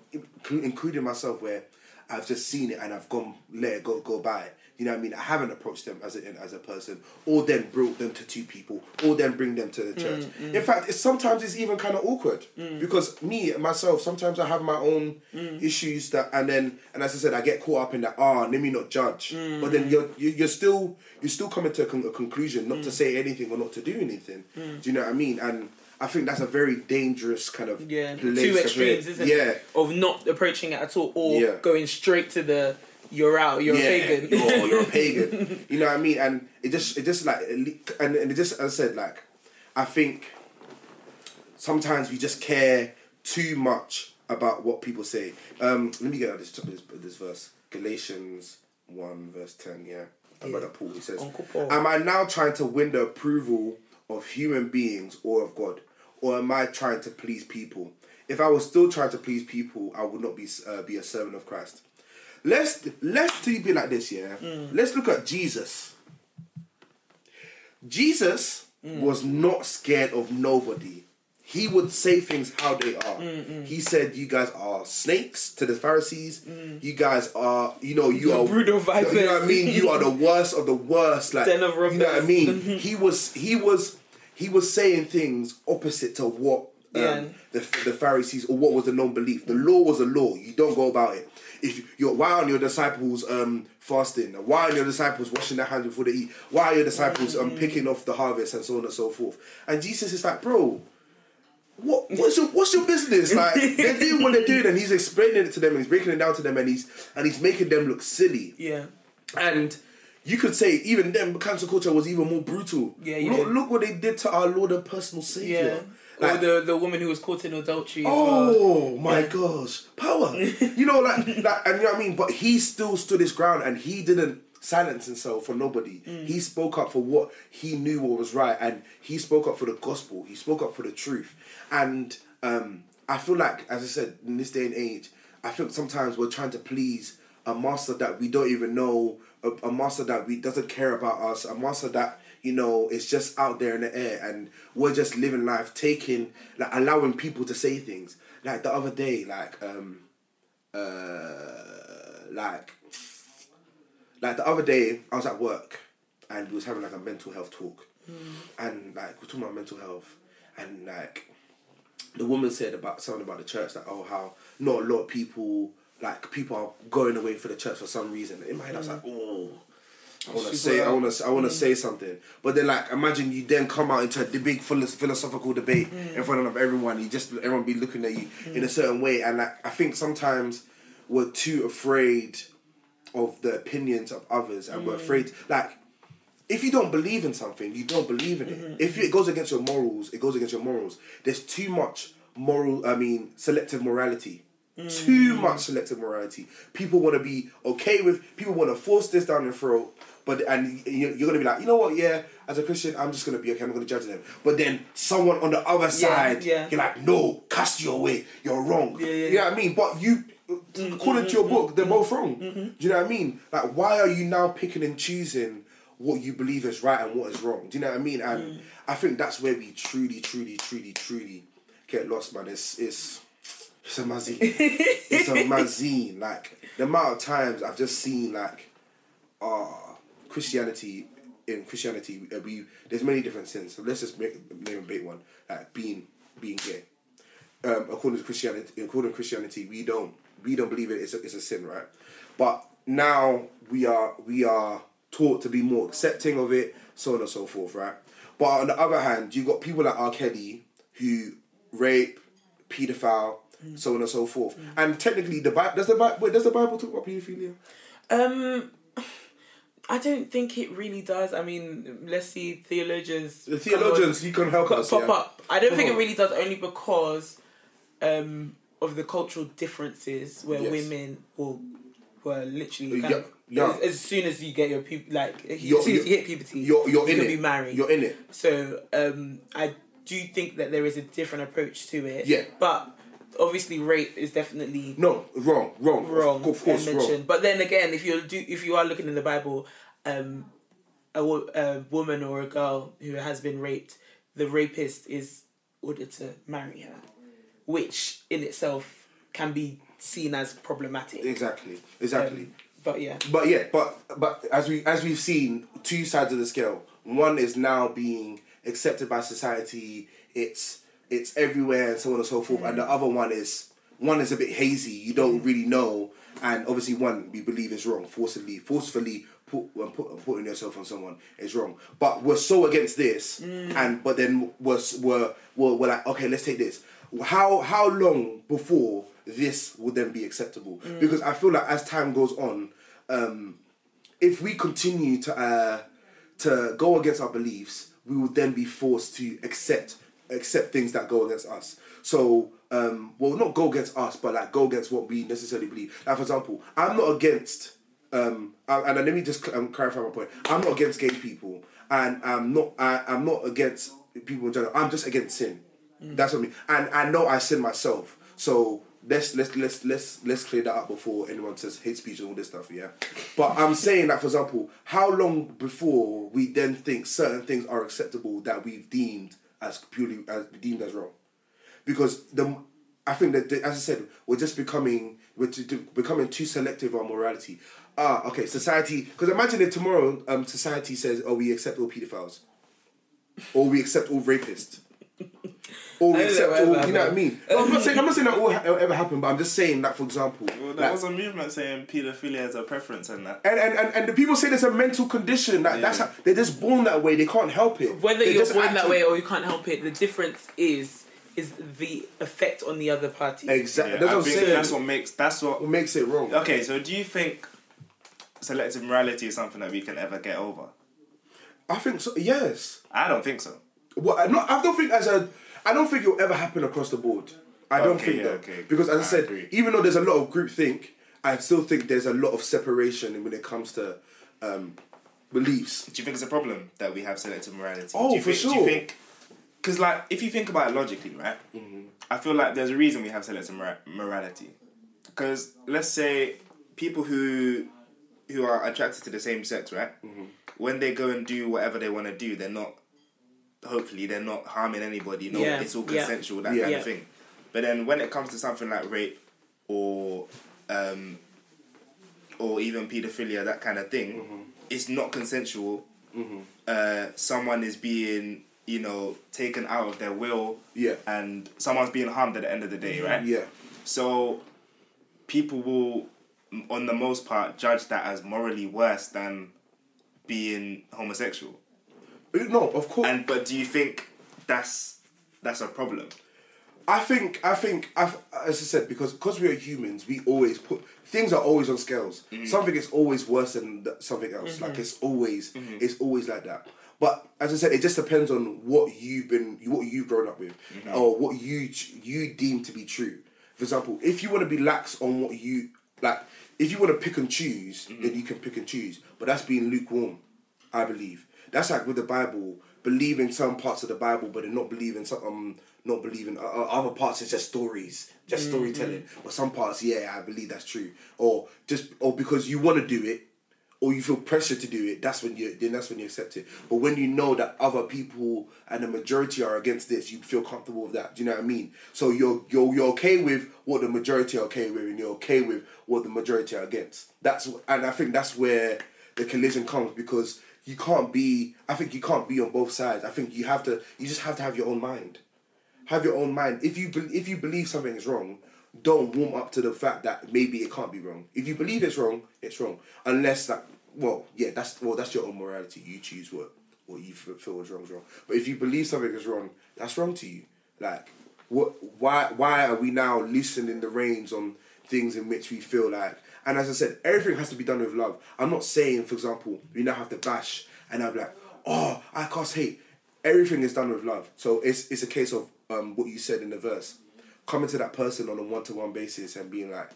including myself, where I've just seen it and I've gone let it go go by. You know what I mean? I haven't approached them as a as a person, or then brought them to two people, or then bring them to the church. Mm, In fact, it's sometimes it's even kind of awkward because me myself sometimes I have my own Mm. issues that, and then and as I said, I get caught up in that. Ah, let me not judge. Mm. But then you're you- you're still you're still coming to a, con- a conclusion not Mm. to say anything or not to do anything. Do you know what I mean? And I think that's a very dangerous kind of yeah, two extremes, isn't yeah. it? Of not approaching it at all, or Yeah. going straight to the you're out, you're a pagan. You're, you're a *laughs* pagan. You know what I mean? And it just, it just like, and, and it just, as I said, like, I think sometimes we just care too much about what people say. Um, let me get out this this, this verse, Galatians one verse ten. Yeah, Yeah. about Paul. He says, Uncle Paul. "Am I now trying to win the approval of human beings or of God, or am I trying to please people? If I was still trying to please people, I would not be uh, be a servant of Christ." Let's let's do be like this, yeah. Mm. Let's look at Jesus. Jesus mm. was not scared of nobody. He would say things how they are. Mm, he said, "You guys are snakes to the Pharisees. You guys are, you know, you You're are brood of You know what I mean? You are the worst of the worst. *laughs* Like, you know what I mean? *laughs* he was, he was, he was saying things opposite to what um, Yeah. the the Pharisees or what was the known belief. The law was a law. You don't go about it. If you're why aren't your disciples um, fasting? Why aren't your disciples washing their hands before they eat? Why are your disciples um, picking off the harvest and so on and so forth? And Jesus is like, bro, what what's your what's your business? Like *laughs* they're doing what they're doing, and he's explaining it to them, and he's breaking it down to them, and he's and he's making them look silly. yeah. And you could say even then, cancel culture was even more brutal. Yeah, you look, look what they did to our Lord and personal Yeah. Savior. or Like, the the woman who was caught in adultery. as well. Oh my gosh, power! *laughs* you know, like, like, and you know what I mean. But he still stood his ground, and he didn't silence himself for nobody. He spoke up for what he knew what was right, and he spoke up for the gospel. He spoke up for the truth, and um, I feel like, as I said, in this day and age, I think sometimes we're trying to please a master that we don't even know, a, a master that we doesn't care about us, a master that you know is just out there in the air, and we're just living life, taking like allowing people to say things. Like the other day, like um, uh, like like the other day, I was at work, and we was having like a mental health talk, and like we're talking about mental health, and like the woman said about something about the church, like oh how not a lot of people like people are going away for the church for some reason. In my head, I was like, mm. oh. I want to say, I want to, I want to mm. say something, but then like, imagine you then come out into the big philosophical debate mm. in front of everyone. You just everyone be looking at you in a certain way, and like, I think sometimes we're too afraid of the opinions of others, and we're afraid like if you don't believe in something, you don't believe in it. Mm-hmm. If it goes against your morals, it goes against your morals. There's too much moral, I mean, selective morality. Too mm. much selective morality. People want to be okay with, people want to force this down your throat, but, and you- you're going to be like, you know what, yeah, as a Christian, I'm just going to be okay, I'm going to judge them. But then someone on the other side, yeah. you're like, no, cast you away, you're wrong. Yeah, yeah. You know what I mean? But you, mm-hmm, according to your mm-hmm, book, they're mm-hmm. both wrong. Do you know what I mean? Like, why are you now picking and choosing what you believe is right and what is wrong? Do you know what I mean? And mm. I think that's where we truly, truly, truly, truly get lost, man. It's it's it's a mazine. it's a mazine. Like the amount of times I've just seen like, uh Christianity. In Christianity, uh, we there's many different sins. So let's just make name a big one, like being being gay um, according to Christianity, according to Christianity, we don't we don't believe it. It's a, it's a sin, right? But now we are we are taught to be more accepting of it, so on and so forth, right? But on the other hand, you got people like R. Kelly who rape, pedophile, so on and so forth. And technically, the Bible does the Bible does the Bible talk about pedophilia? Um, I don't think it really does. I mean, let's see theologians. The theologians, you can help on, us. pop yeah? up. I don't think it really does, only because um, of the cultural differences where Yes. women will well, literally, Yeah, kind of- yeah. As, as soon as you get your pu- like, as You're- soon as you hit puberty, You're you're you in can it. be married. You're in it. So um, I do think that there is a different approach to it. Yeah. But obviously, rape is definitely No, wrong, wrong, wrong. Of course, wrong. But then again, if you do, if you are looking in the Bible, um, a, a woman or a girl who has been raped, the rapist is ordered to marry her, which in itself can be seen as problematic. Exactly, exactly. Um, but yeah, But yeah, but but as we as we've seen, two sides of the scale. One is now being accepted by society. It's it's everywhere and so on and so forth. And the mm. other one is one is a bit hazy. You don't mm. really know. And obviously, one we believe is wrong. Forcibly, forcefully put when put, putting yourself on someone is wrong. But we're so against this, mm. and but then we're, we're we're we're like, okay, let's take this. How how long before this would then be acceptable? Because I feel like as time goes on, um, if we continue to uh, to go against our beliefs, we will then be forced to accept accept things that go against us. So, um, well, not go against us, but like go against what we necessarily believe. Like for example, I'm not against. Um, and let me just um, clarify my point. I'm not against gay people, and I'm not. I, I'm not against people in general. I'm just against sin. That's what I mean. And I know I sin myself. So let's let's let's let's let's clear that up before anyone says hate speech and all this stuff. Yeah. But I'm saying that, for example, how long before we then think certain things are acceptable that we've deemed as purely as deemed as wrong? Because the I think that the, as I said, we're just becoming we're to, to becoming too selective on morality. Ah, okay, society. Because imagine if tomorrow um society says, "Oh, we accept all pedophiles," or we accept all rapists. Or we accept all, you know what I mean? No, I'm not saying I'm not saying that all ha- ever happened, but I'm just saying that for example, Well, there like- was a movement saying paedophilia is a preference and that. and, and, and, and the people say there's a mental condition that that's how they're just born that way. They can't help it. whether They're you're born that way or you can't help it, the difference is is the effect on the other party. exactly. Yeah, that's what I'm saying. that's what makes that's what. what makes it wrong. Okay, so do you think selective morality is something that we can ever get over? I think so. Yes. I don't think so. Well, I, not, I don't think as a. I don't think it'll ever happen across the board. I don't Okay, think yeah, that okay. because as I, I said, agree. even though there's a lot of groupthink, I still think there's a lot of separation when it comes to um, beliefs. Do you think it's a problem that we have selective morality? Oh, for think, Do you sure. think? Because like, if you think about it logically, right? Mm-hmm. I feel like there's a reason we have selective mora- morality. Because let's say people who who are attracted to the same sex, right? Mm-hmm. When they go and do whatever they want to do, they're not. Hopefully, they're not harming anybody. No, Yeah, it's all yeah. consensual. That Yeah. kind Yeah. of thing. But then when it comes to something like rape or um, or even paedophilia, that kind of thing, Mm-hmm. it's not consensual. Uh, someone is being, you know, taken out of their will, Yeah. and someone's being harmed at the end of the day, right? Yeah. So people will, on the most part, judge that as morally worse than being homosexual. No, of course. And but do you think that's that's a problem? I think I think I've, as I said because because we are humans, we always put things are always on scales. Mm-hmm. Something is always worse than something else. Like mm-hmm. it's always mm-hmm. it's always like that. But as I said, it just depends on what you've been what you've grown up with or what you you deem to be true. For example, if you want to be lax on what you like, if you want to pick and choose, then you can pick and choose. But that's being lukewarm, I believe. That's like with the Bible, believing some parts of the Bible, but then not believing some, um, not believing uh, uh, other parts. It's just stories, just storytelling. But some parts, yeah, I believe that's true. Or just, or because you want to do it, or you feel pressure to do it. That's when you, then that's when you accept it. But when you know that other people and the majority are against this, you feel comfortable with that. Do you know what I mean? So you're you're you're okay with what the majority are okay with, and you're okay with what the majority are against. That's and I think that's where the collision comes because you can't be I think you can't be on both sides. I think you have to you just have to have your own mind. Have your own mind. If you be, if you believe something is wrong, don't warm up to the fact that maybe it can't be wrong. If you believe it's wrong, it's wrong. Unless that well, yeah, that's well that's your own morality. You choose what what you feel is wrong is wrong. But if you believe something is wrong, that's wrong to you. Like what why why are we now loosening the reins on things in which we feel like and as I said, everything has to be done with love. I'm not saying, for example, we now have to bash and I'm like, oh, I cause hate. Everything is done with love. So it's it's a case of um, what you said in the verse. Coming to that person on a one to one basis and being like,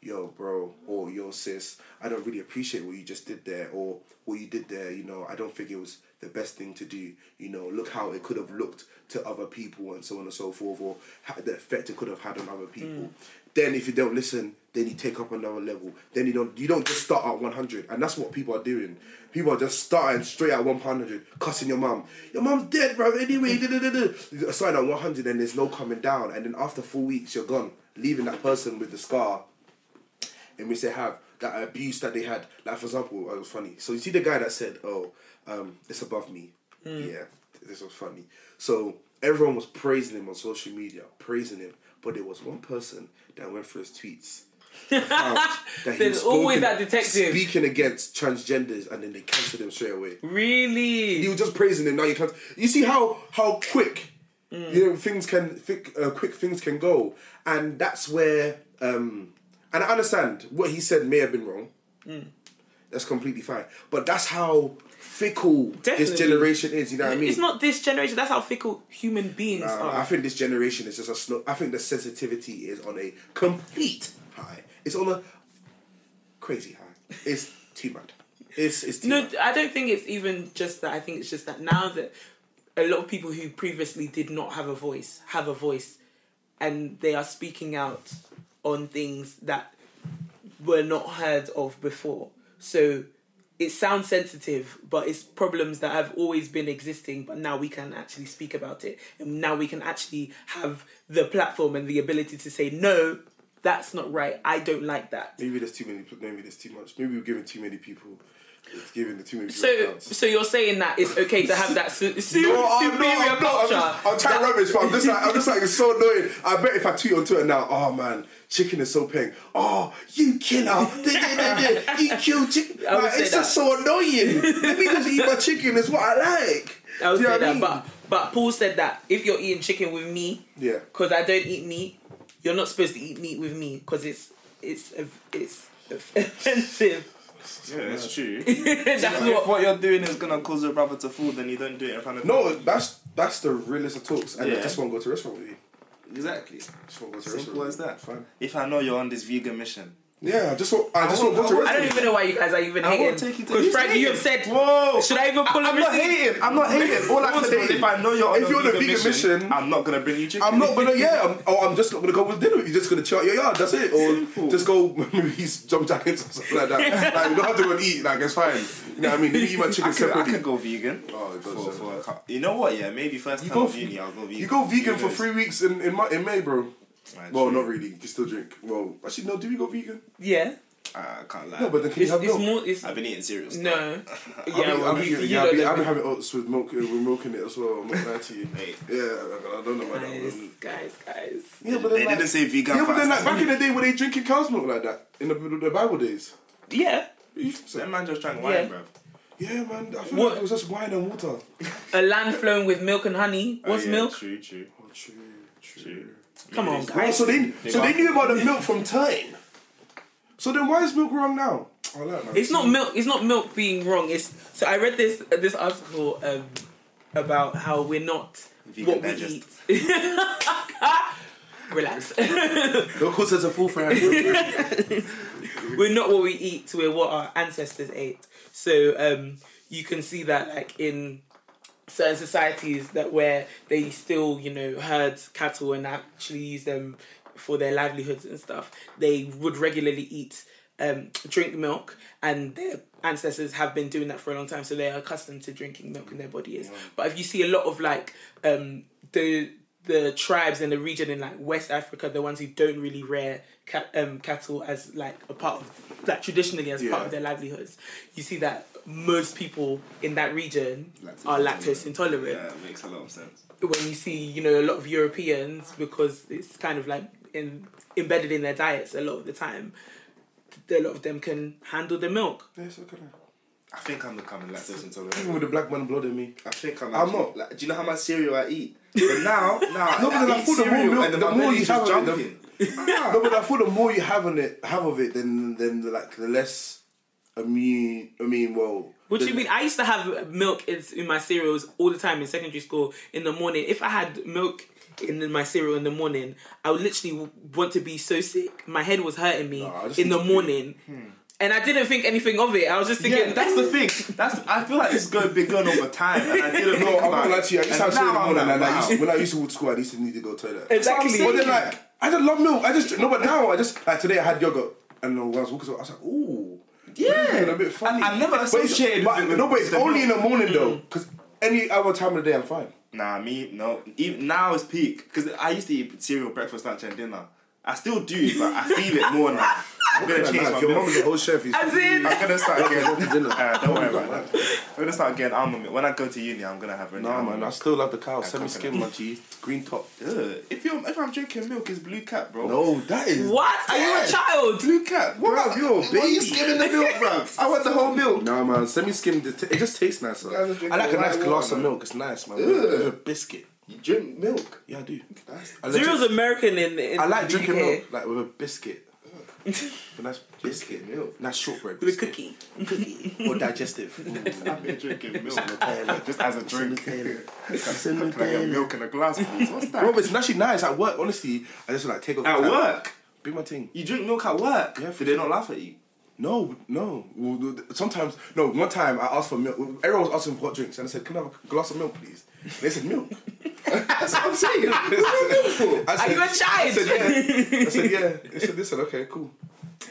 yo, bro, or yo, sis, I don't really appreciate what you just did there, or what you did there. You know, I don't think it was the best thing to do. You know, look how it could have looked to other people, and so on and so forth, or the effect it could have had on other people. Then, if you don't listen, then you take up another level. Then you don't you don't just start at one hundred, and that's what people are doing. People are just starting straight at one hundred, cussing your mum. Your mum's dead, bro. Anyway, da, da. starting at one hundred, and there's no coming down. And then after four weeks, you're gone, leaving that person with the scar in which they have that abuse that they had. Like for example, it was funny. So you see the guy that said, "Oh, um, it's above me." Yeah, this was funny. So everyone was praising him on social media, praising him, but there was one person that went through his tweets. *laughs* that There's always that detective. speaking against transgenders, and then they cancelled him straight away. Really? He was just praising him. Now you can't. You see how how quick Mm. you know things can thick, uh, quick things can go, and that's where. Um, and I understand what he said may have been wrong. Mm. That's completely fine, but that's how fickle Definitely. this generation is. You know what I mean? It's not this generation. That's how fickle human beings are. I think this generation is just a slow. I think the sensitivity is on a complete high. It's on a crazy high. It's too much. It's it's too No, much. I don't think it's even just that. I think it's just that now that a lot of people who previously did not have a voice have a voice, and they are speaking out on things that were not heard of before. So it sounds sensitive, but it's problems that have always been existing. But now we can actually speak about it, and now we can actually have the platform and the ability to say no. That's not right. I don't like that. Maybe there's too many. Maybe there's too much. Maybe we're giving too many people. It's giving the too many. So, so you're saying that it's okay to have that su- su- *laughs* No, I'm superior not, I'm not. I'm, culture? just, I'm trying that- rubbish, but I'm just like, I'm just like, it's so annoying. I bet if I tweet on Twitter now, oh man, chicken is so pink. Oh, you killer! *laughs* You kill chicken. Like, it's that. just so annoying. Let me just eat my *laughs* chicken. Is what I like. I would Do you say know that, I mean? but but Paul said that if you're eating chicken with me, Yeah. because I don't eat meat, you're not supposed to eat meat with me because it's it's it's offensive. Yeah, that's true. *laughs* That's if what. what you're doing is gonna cause your brother to fall, then you don't do it in front of No, him. that's that's the realest of talks, and I just won't go to a restaurant with you. exactly. Just won't go to Simple restaurant. as that. Fine. If I know you're on this vegan mission, Yeah, I just won't. I just won't- won't go to I a won't- I don't even know why you guys are even I hating. won't take you to- Because Who's Frank, you have said, whoa, should I even pull a I'm not hating. I'm not hating. *laughs* All I'm saying is, if I know you're on If a you're on a vegan, vegan mission, mission- I'm not gonna bring you chicken. I'm not gonna. *laughs* Yeah, I'm, oh, I'm just not gonna go with dinner. You're just gonna chill out your yard. That's it. Or just go *laughs* maybe he's jump jackets or something like that. like you don't have to go and eat. Like it's fine. You know what I mean? Maybe eat my chicken I could, I separately. could go vegan. Oh, for, for you know what? Yeah, maybe first You time go, of uni, I'll go vegan. you go vegan for three weeks in in, in May, bro. Right, Well, true. not really. You can still drink. Well, actually, no. Do we go vegan? Yeah. I can't lie. No, but then can It's, you have it's milk? more. It's I've been eating cereal. stuff. no. I'll Yeah, *laughs* well, I'll be, you, you yeah, I'll be, don't I'll be having oats with milk, uh, with milk in it as well. I'm not gonna lie to you. *laughs* Hey. Yeah, I, I don't know about that Guys, one. guys, guys. Yeah, but They like, didn't say vegan yeah, but then like back in the day, were they drinking cow's milk like that in the, the Bible days? Yeah. You so? That man just drank wine, Yeah. bro. Yeah, man. I feel What- like it was just wine and water. A land flowing with milk and honey. What's Oh, yeah, milk? True, true. Oh, true, true. True. Come on, Maybe Well, guys. so they They so they knew about the milk from time. So then why is milk wrong now? I like man. It's not milk. It's not milk being wrong. It's so I read this this article um, about how we're not Vegan what we digest. eat. *laughs* Relax. Of course, there's a full friend. *laughs* we're not what we eat. We're what our ancestors ate. So um, you can see that like in certain societies that where they still you know herd cattle and actually use them for their livelihoods and stuff. They would regularly eat um, drink milk, and their ancestors have been doing that for a long time, so they are accustomed to drinking milk in their bodies. But if you see a lot of like um, the the tribes in the region in like West Africa, the ones who don't really rear cat, um, cattle as like a part of like traditionally as part of their livelihoods, you see that most people in that region Lactose are lactose intolerant Yeah, it makes a lot of sense. when you see you know a lot of Europeans because it's kind of like in, embedded in their diets a lot of the time. A lot of them can handle the milk. yeah, so can I. I think I'm becoming lactose intolerant. Even with the black man blood in me. I think I'm. I'm not. Like, do you know how much cereal I eat? But now, now, *laughs* No, but then I eat thought the more cereal milk- and then the my more you just have of jumping. *laughs* No, but I thought the more you have on it, have of it, then then like the less immune. I mean, well. What do you mean? I used to have milk in, in my cereals all the time in secondary school in the morning. If I had milk in my cereal in the morning, I would literally want to be so sick. My head was hurting me I in the to be- morning. Hmm. And I didn't think anything of it. I was just thinking, Yeah, that's the thing. That's I feel like this is going been going over time, and I *laughs* didn't No, I'm not gonna lie to you. I used to have cereal in the morning, and like, I used when I used to walk to school, I used to need to go to the toilet. Exactly. But then, like, I just love milk. I just no, but now I just like today I had yogurt, and I was walking, I was like, ooh, Yeah. a bit funny. I- I never associated but, with it no, but it's the only in the morning though, mm. because any other time of the day I'm fine. Nah, me no. Even now is peak because I used to eat cereal, breakfast, lunch, and dinner. I still do, but I feel it more now. I'm gonna change my if your milk. mum is a whole chef, you As in- I'm gonna start again. dinner. Uh, don't worry about that. *laughs* I'm gonna start getting almond milk. When I go to uni, I'm gonna have Nah, almond man, I still love the cow. coconut. Semi skim, my G. Green top. Ugh. If you if I'm drinking milk, it's blue cap, bro. No, that is. what? Are you a child? Blue cap. What? Bruv, you're a Why are you skimming the milk, bro? I want the whole milk. Nah, man, semi skim. It just tastes nicer. guys are drinking I like a white nice water, glass of man. milk. It's nice, man. With a biscuit. You drink milk. Yeah, I do. That's I legit- Cereal's American in, in I like the drinking UK. milk, like with a biscuit. *laughs* a nice biscuit, milk. nice shortbread With a biscuit. cookie. or digestive. *laughs* I've been drinking milk Nutella. just as a drink. It's *laughs* Can I get milk in a glass, please? What's that? Bro, but it's actually nice at work. Honestly, I just like take off. At cap. work? Be my thing. You drink milk at work? Yeah, Do they not laugh at you? No, no. Well, Sometimes, no. One time I asked for milk. Everyone was asking for hot drinks, and I said, "Can I have a glass of milk, please?" They said, "Milk." That's what I'm saying. *laughs* I Are said, you a I child? I said, "Yeah." I said, "Yeah." *laughs* They said, "They said, okay, cool."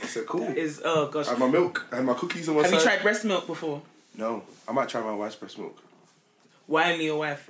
I said, "Cool." Is oh gosh. I had my milk. I had my cookies on one Have you side. tried breast milk before? No, I might try my wife's breast milk. Why only your wife?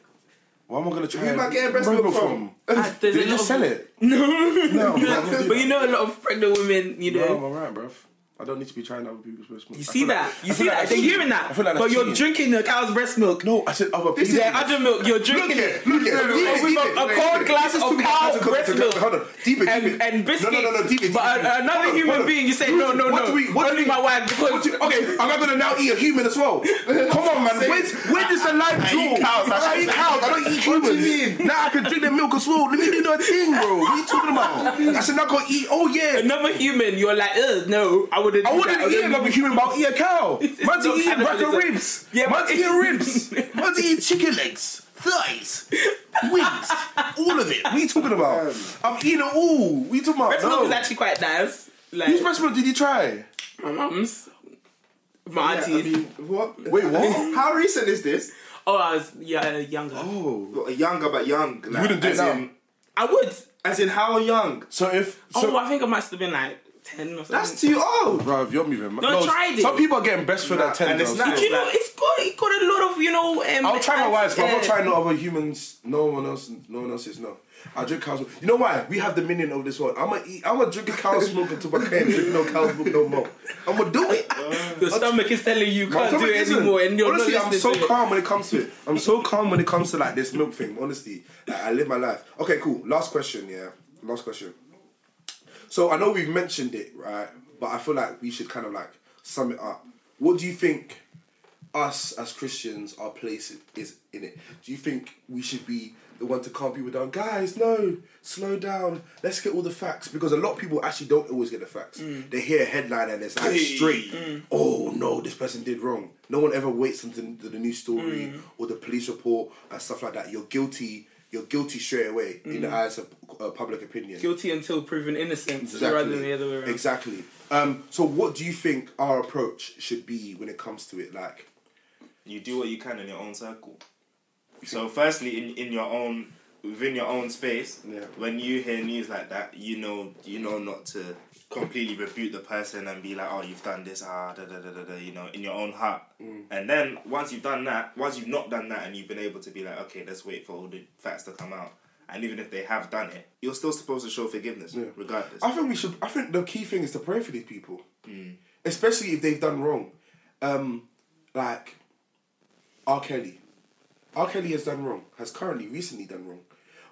Why am I gonna try? Who am I getting breast breast milk from? Ah, there's Did a they lot just of- sell it? *laughs* No, No, I'm not gonna do but you know a lot of pregnant women. You No, know, I'm alright, bruv. I don't need to be trying other people's breast milk. you I see that. like- you I see feel like that. They're hearing that. I feel like but that's you're drinking the cow's breast milk. No, I said other people. Yeah, other milk. You're drinking here, it. look here. with Deep it, a, deep a it. cold glass of too- cow breast milk. Hold on, deep it, And, and biscuits. No, no, no, no, deep it. But uh, deep it. a- another human being, you say no, no, no. do we- what do Only my wife because Okay, am I gonna now eat a human as well? *laughs* Come on, man. Where's, where does the line I draw? eat cows, I I eat cows. I don't eat What do humans. you mean? Now I can drink the milk as well. Let me do the thing, bro. What are you talking about? I said, now I can eat. Oh yeah. another human, you're like, ugh, no, I wouldn't. I do wouldn't that. *laughs* eat another human, but I'll eat a cow. Man's not eating rack of ribs. Yeah, Man's but- *laughs* eating ribs. Man's eat chicken legs, thighs, wings, all of it. What are you talking about? I'm eating it all. What are you talking about? Breast no. milk is actually quite nice. Like Whose breast milk did you try? my mum's, my Yeah, I aunties. mean, what? Wait, what? *laughs* How recent is this? oh, I was yeah younger. oh. Younger but young. Like, wouldn't do it now? In, I would. as in how young? So if oh, so, oh, I think I must have been like ten or something. That's too old. bro, if you're moving, No, I tried it. Some people are getting breastfed Nah, at ten. and it's though, nice. you know, it's got it got a lot of you know. Um, I'll try my wife's, but I'm not trying no other humans. No one else. No one else's. No. I drink cow's milk. You know why? We have the minion of this world. I'm gonna eat. I'm gonna drink a cow's milk until I can't drink no cow's milk no more. I'm gonna do it. *laughs* Your stomach is telling you you can't do stomach it isn't. anymore, and you're honestly, not I'm so to it. calm when it comes to it. I'm so calm when it comes to like this milk thing. Honestly, like, I live my life. Okay, cool. Last question. Yeah, last question. So I know we've mentioned it, right? But I feel like we should kind of like sum it up. What do you think us as Christians, our place is in it? Do you think we should be the one to calm people down? Guys, no, slow down. Let's get all the facts because a lot of people actually don't always get the facts. Mm. They hear a headline and it's like straight. Mm. Oh no, this person did wrong. No one ever waits until the, the news story mm. or the police report and stuff like that. You're guilty. You're guilty straight away in the eyes of uh, public opinion. Guilty until proven innocent, Exactly. rather than the other way around. Exactly. Um, so, what do you think our approach should be when it comes to it? Like, You do what you can in your own circle. So, firstly, in in your own within your own space, Yeah. when you hear news like that, you know you know not to completely rebuke the person and be like, "Oh, you've done this," ah, da da da da, da you know, in your own heart. Mm. And then once you've done that, once you've not done that, and you've been able to be like, "Okay, let's wait for all the facts to come out." And even if they have done it, you're still supposed to show forgiveness, regardless. I think we should. I think the key thing is to pray for these people, Hmm. especially if they've done wrong. Um, like R. Kelly. R. Kelly has done wrong. Has currently recently done wrong,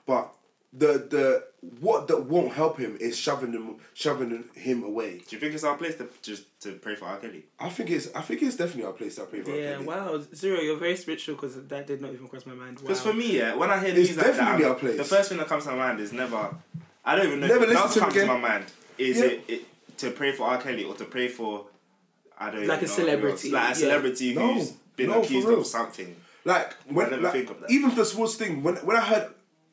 but the the what that won't help him is shoving him shoving him away. Do you think it's our place to just to pray for R. Kelly? I think it's I think it's definitely our place to pray for R. Yeah, wow, Zero, you're very spiritual because that did not even cross my mind. Wow. Because for me, yeah, when I hear It's news like that, definitely our place. the first thing that comes to my mind is never. I don't even know. Never if it listen does to him come to my mind. Is Yeah. it, it to pray for R. Kelly or to pray for I don't Like even a know celebrity, like a yeah. celebrity No, who's been no, for accused of something. Like when, like, think of that. even for the smallest thing, when when I heard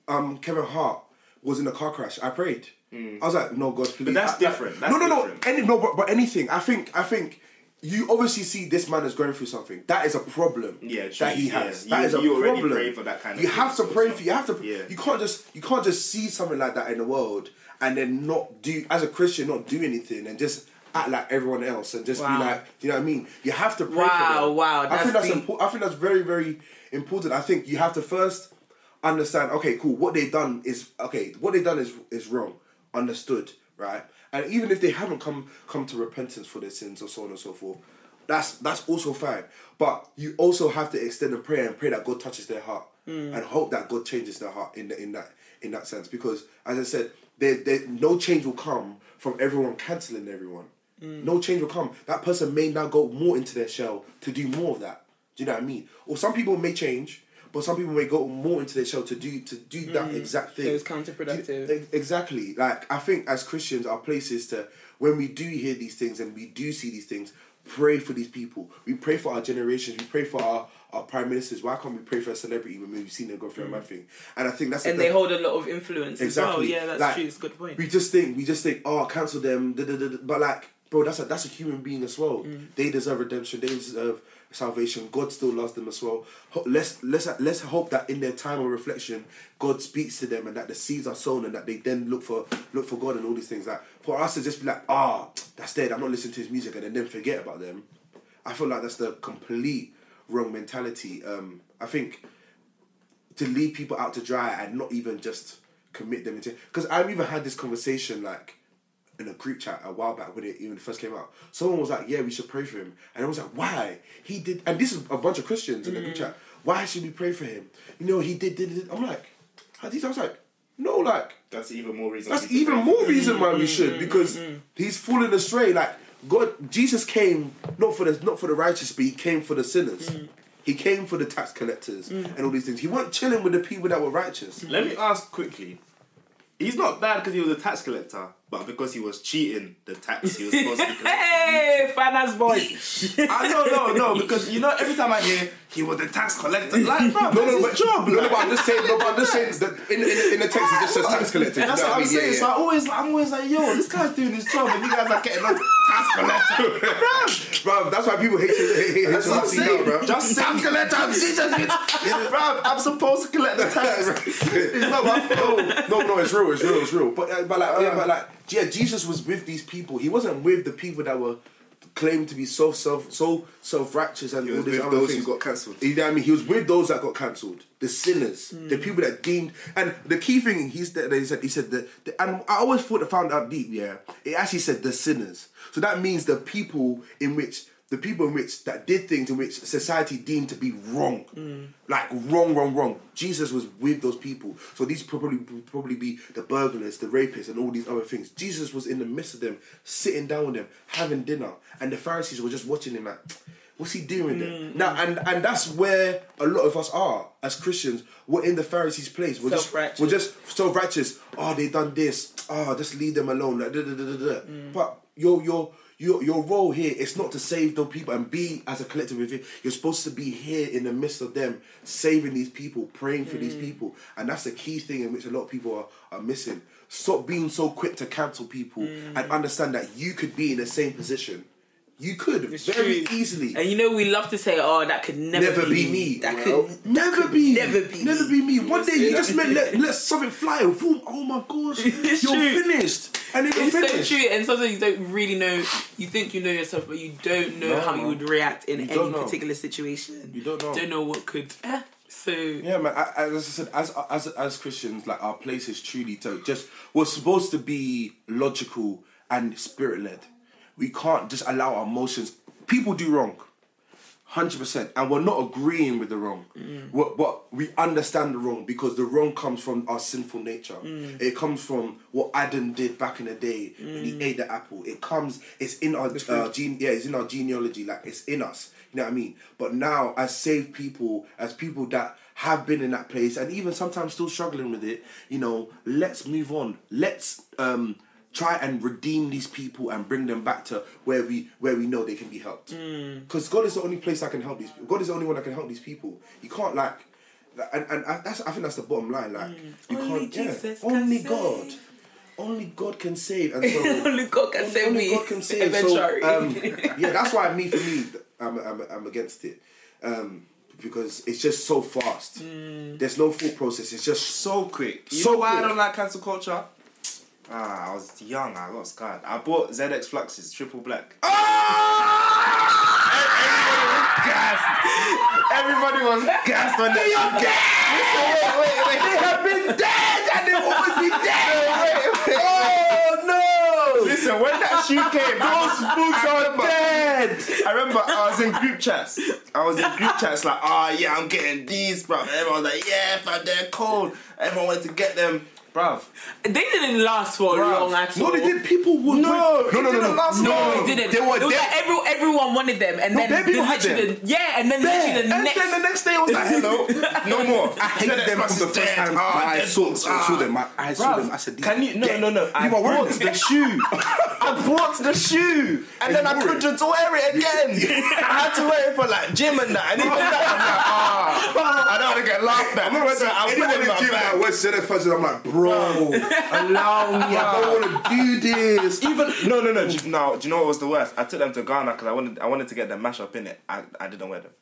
um Kevin Hart was in a car crash, I prayed. I was like, no, God, please. Hmm. that's I- different. That's no, no, different. no. Any, no, but, but anything. I think. I think. You obviously see this man is going through something. That is a problem. Yeah, true, that he yeah. has. You- That is a you already problem. pray for that kind of You have to pray for. You have to. Yeah. You can't just. You can't just see something like that in the world and then not do as a Christian not do anything and just act like everyone else and just Wow. be like, you know what I mean? You have to pray Wow, for them. wow, I think that's important. I think that's very, very important. I think you have to first understand. Okay, cool. What they've done is okay. What they've done is is wrong. Understood, right? And even if they haven't come come to repentance for their sins or so on and so forth, that's that's also fine. But you also have to extend a prayer and pray that God touches their heart Mm. and hope that God changes their heart in the, in that in that sense. Because as I said, there, there no change will come from everyone canceling everyone. Mm. No change will come. That person may now go more into their shell to do more of that. Do you know what I mean? Or some people may change, but some people may go more into their shell to do to do that exact thing. Mm. So it's counterproductive. Do- Exactly. Like I think as Christians, our place is to when we do hear these things and we do see these things, pray for these people. We pray for our generations. We pray for our, our prime ministers. Why can't we pray for a celebrity when we've seen them go through a mad thing? And I think that's Mm. and the- they hold a lot of influence as well. Exactly. Yeah, that's Like, true. It's a good point. We just think we just think, oh, cancel them. Da, da, da, da. But like, bro, that's a that's a human being as well. Mm. They deserve redemption. They deserve salvation. God still loves them as well. Let's let's let's hope that in their time of reflection, God speaks to them and that the seeds are sown and that they then look for look for God and all these things. Like for us to just be like, ah, that's dead. I'm not listening to his music and then forget about them. I feel like that's the complete wrong mentality. Um, I think to leave people out to dry and not even just commit them into because I've even had this conversation like in a group chat a while back when it even first came out. Someone was like, "Yeah, we should pray for him," and I was like, "Why? He did." And this is a bunch of Christians in the group mm. chat. Why should we pray for him? You know, he did. did, did. I'm like, How these? I was like, no, like That's even more reason. that's for you to even pray. more reason why we should mm, because mm, he's fallen astray. Like God, Jesus came not for the not for the righteous, but he came for the sinners. He came for the tax collectors and all these things. He wasn't chilling with the people that were righteous. Let me ask quickly. He's not bad because he was a tax collector, but because he was cheating the tax he was supposed to be. *laughs* Hey, finance boys. I no no no because you know every time I hear he was the tax collector, like bro, No, no, that's but job. No, no, but I'm just saying. No, but I'm just saying *laughs* that in, in, in the text it just says tax collector. You That's know what I'm mean? saying. Yeah, So I always, I'm always like, yo, this guy's doing his job, and you guys are getting on Bro, that's why people hate hate, hate That's what I'm bro. Just tax collector. Jesus, it's- bruv, I'm supposed to collect the tax. *laughs* it's not my fault. no, no, it's real, it's real, it's real. But uh, but like, yeah, but like, yeah, Jesus was with these people. He wasn't with the people that were claimed to be so self so self righteous and He all these with other those things. who got cancelled. You know what I mean? He was with those that got cancelled, the sinners, the hmm. people that deemed. And the key thing he's that he said he said the, the and I always thought I found out deep. Yeah, it actually said the sinners. So that means the people in which the people in which that did things in which society deemed to be wrong, like wrong, wrong, wrong. Jesus was with those people. So these probably probably be the burglars, the rapists, and all these other things. Jesus was in the midst of them, sitting down with them, having dinner, and the Pharisees were just watching him like. What's he doing there? Mm-hmm. Now, and and that's where a lot of us are as Christians. We're in the Pharisees' place. We're just we're just self righteous. Oh, they done this. Oh, just leave them alone. Like, da, da, da, da, da. Mm. But your your your your role here is not to save those people and be as a collective with it. You're supposed to be here in the midst of them, saving these people, praying for these mm. people, and that's the key thing in which a lot of people are, are missing. Stop being so quick to cancel people mm. and understand that you could be in the same position. You could It's very true. easily. And you know we love to say, "Oh, that could never, Never be me. That Well, could never be. never be Never be me. One day you just meant let, let something fly. Boom. Oh my gosh. *laughs* It's you're true. finished. And then It's finished. so true, and sometimes you don't really know. You think you know yourself, but you don't know No, how you would react in You any particular situation. You don't know. Don't know what could. eh, So Yeah, man. As I said, as as as Christians, like our place is truly to just we're supposed to be logical and spirit led. We can't just allow our emotions. People do wrong, hundred percent, and we're not agreeing with the wrong. But, but we understand the wrong because the wrong comes from our sinful nature. It comes from what Adam did back in the day when he ate the apple. It comes. It's in our uh, gene. Yeah, it's in our genealogy. Like it's in us. You know what I mean? But now, as saved people, as people that have been in that place, and even sometimes still struggling with it, you know, let's move on. Let's um, try and redeem these people and bring them back to where we where we know they can be helped. Because God is the only place I can help these. people. God is the only one that can help these people. You can't like, and and I, that's I think that's the bottom line. Like you Only can't. yeah, can only save. God. Only God can save, and so *laughs* Only God can save only me. God can save. So, Eventually. um, *laughs* yeah, that's why me for me, I'm I'm, I'm against it, um, because it's just so fast. Mm. There's no thought process. It's just so quick. You So know why I don't like cancel culture? Ah, I was young. I got scared. I bought ZX Fluxes triple black. *laughs* Oh! Everybody was gassed when they got Listen, wait, wait, wait. they have been dead and they've always been *laughs* dead. Wait, wait, wait. Oh no! Listen, when that shoe came, Those books are dead. I remember I was in group chats. I was in group chats like, oh yeah, I'm getting these, bruv. Everyone was like, yeah, fam, they're cold. Everyone wanted to get them, bruv. they didn't last for Bruh. long at all. No, they did. People would. No, no, no, no, didn't no. last No, long. it didn't. They were it was dead. like every, everyone wanted them, and then bare people the, had them. the- yeah, and then Bare. literally the And next. then the next day I was like, hello, *laughs* no more. I hated them from the first time Ah, I dead saw, books, saw, ah. saw them. I, I saw them. I said, Can you? No, no, no. I You are wearing bought the shoe. *laughs* I bought the shoe, and then I you wore it? couldn't wear it again. *laughs* I had to wear it for like gym and that. And even that, I'm like, ah, I don't want to get laughed at. I'm not so I put anyone it in in my the gym that bag. wears ZX I'm like, bro, Allow me. I don't want to do this. Even no, no, no. Do you, no, do you know what was the worst? I took them to Ghana because I wanted, I wanted to get them mash up in it. I, I didn't wear them.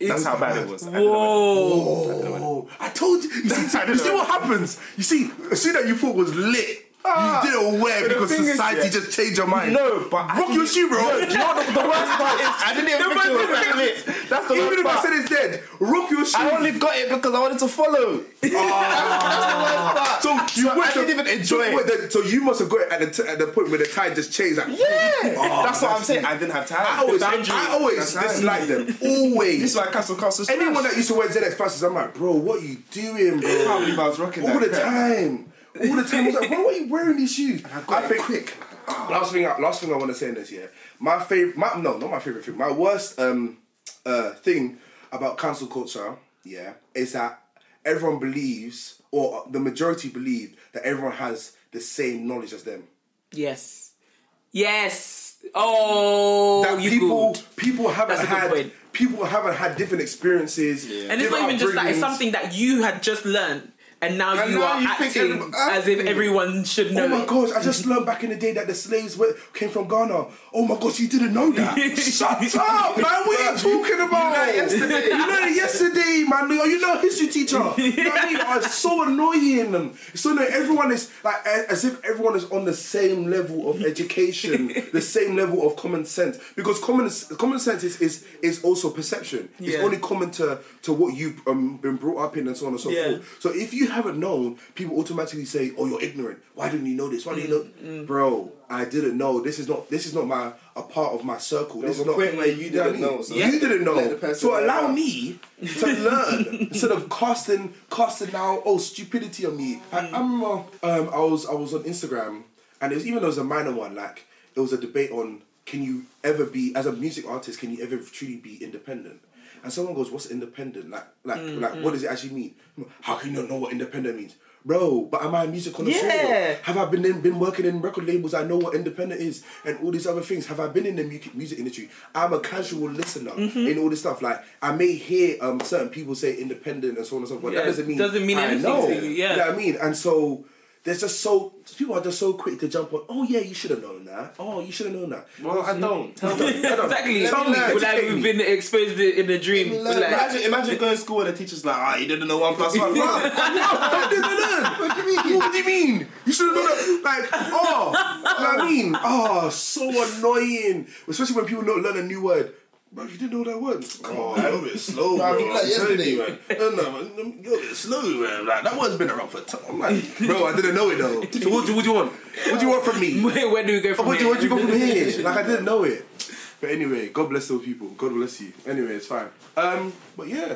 That's how bad it was. I wear them. Whoa! Oh, I told you. You see, *laughs* you see what happens? You see, soon as you thought was lit. You didn't wear because is, society yeah. just changed your mind. No, but rock your shoe, bro. No, do you know what the, the worst part is? I didn't even think it was that lit. That's the Even worst if I said it's dead, rock your shoe. I only got it because I wanted to follow. Oh. *laughs* That's the worst part. so you I went to- didn't even enjoy so, it. so you must have got it at the, t- at the point where the tide just changed. Like, Yeah, Oh, that's what I'm saying. I didn't have time. I always, I always dislike them. Always. This is why Castle Castle. Anyone that used to wear ZX passes, I'm like, bro, what are you doing, bro? I can't believe I was rocking all that the time. All the time. I was like, why are you wearing these shoes? I, got it think quick. Last thing, I, last thing I want to say in this year, my favorite, my, no, not my favorite thing. My worst um uh thing about cancel culture, yeah, is that everyone believes, or the majority believe that everyone has the same knowledge as them. Yes, yes. Oh, that you people good. people haven't That's a good had point. people haven't had different experiences. And it's not even just that; it's something that you had just learned, and now And you now are you acting every- as if everyone should know. Oh my it. gosh! I just learned back in the day that the slaves were, came from Ghana. Oh my gosh! You didn't know that? *laughs* Shut up, man! What are you talking about? learned it yesterday. You learned it yesterday, man. Oh, you know, history teacher. *laughs* You know what I mean? Oh, it's so annoying. And it's so annoying. Everyone is like as if everyone is on the same level of education, *laughs* the same level of common sense. Because common common sense is is, is also perception. It's only common to to what you've um, been brought up in and so on and so Yeah. forth. So if you haven't known, people automatically say, "Oh, you're ignorant. Why didn't you know this? Why didn't you know?" Mm, mm. Bro, I didn't know. This is not. This is not my a part of my circle. There this is not. point where you didn't know, so you didn't know. So allow me to *laughs* learn instead of casting casting now oh stupidity on me. I, mm. I remember uh, um, I was I was on Instagram and it was even though it was a minor one like it was a debate on can you ever be as a music artist can you ever truly be independent. And someone goes, "What's independent? Like, like, like, what does it actually mean? How can you not know what independent means, bro? But am I a music connoisseur? Yeah. Have I been in, been working in record labels? I know what independent is and all these other things. Have I been in the music music industry? I'm a casual listener Mm-hmm. in all this stuff. Like I may hear um certain people say independent and so on and so forth. Yeah, that doesn't mean doesn't mean I anything know. to you, yeah. You know what I mean? And so there's just so people are just so quick to jump on. Oh yeah, you should have known that. Oh, you should have known that. Well, I don't. *laughs* Tell me. exactly. Tell me, Would educate have me. been exposed in a dream. Like, Like, imagine, imagine going to school and the teacher's like, ah, you didn't know one plus one. Bruh, I didn't learn. What do you mean? What do you mean? You should have known that. Like, oh, you know what I mean? Oh, so annoying. Especially when people don't learn a new word. Bro, you didn't know that word. Oh, you're a bit slow, bro. I think like yesterday. man. No, no, man. You're a bit slow, man. Like, that word's been around for a time. I'm like, bro, I didn't know it though. So what, do- what do you want? What do you want from me? *laughs* where, where do we go from What here? you- do you go from here? Like I didn't know it. But anyway, God bless those people. God bless you. Anyway, it's fine. Um, but yeah,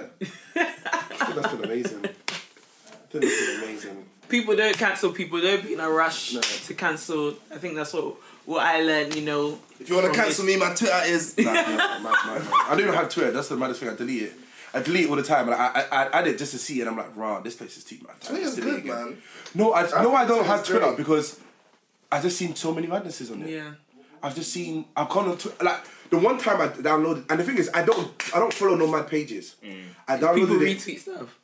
I think that's been amazing. I think that's been amazing. people don't cancel people don't be in a rush No. to cancel i think that's what what i learned you know If you want to cancel this. me, my Twitter is. Nah, nah, nah, nah, nah, nah. I don't even have Twitter. That's the maddest thing. I delete it. I delete it all the time. And I, I, I add it just to see, it, and I'm like, rah, this place is too mad. Twitter's Delete good, again. man. No, I, no, I don't have Twitter great. because I've just seen so many madnesses on it. Yeah. I've just seen. I've gone on Twitter. Like the one time I downloaded, and the thing is, I don't. I don't follow no mad pages. Mm. I People downloaded it. retweet stuff.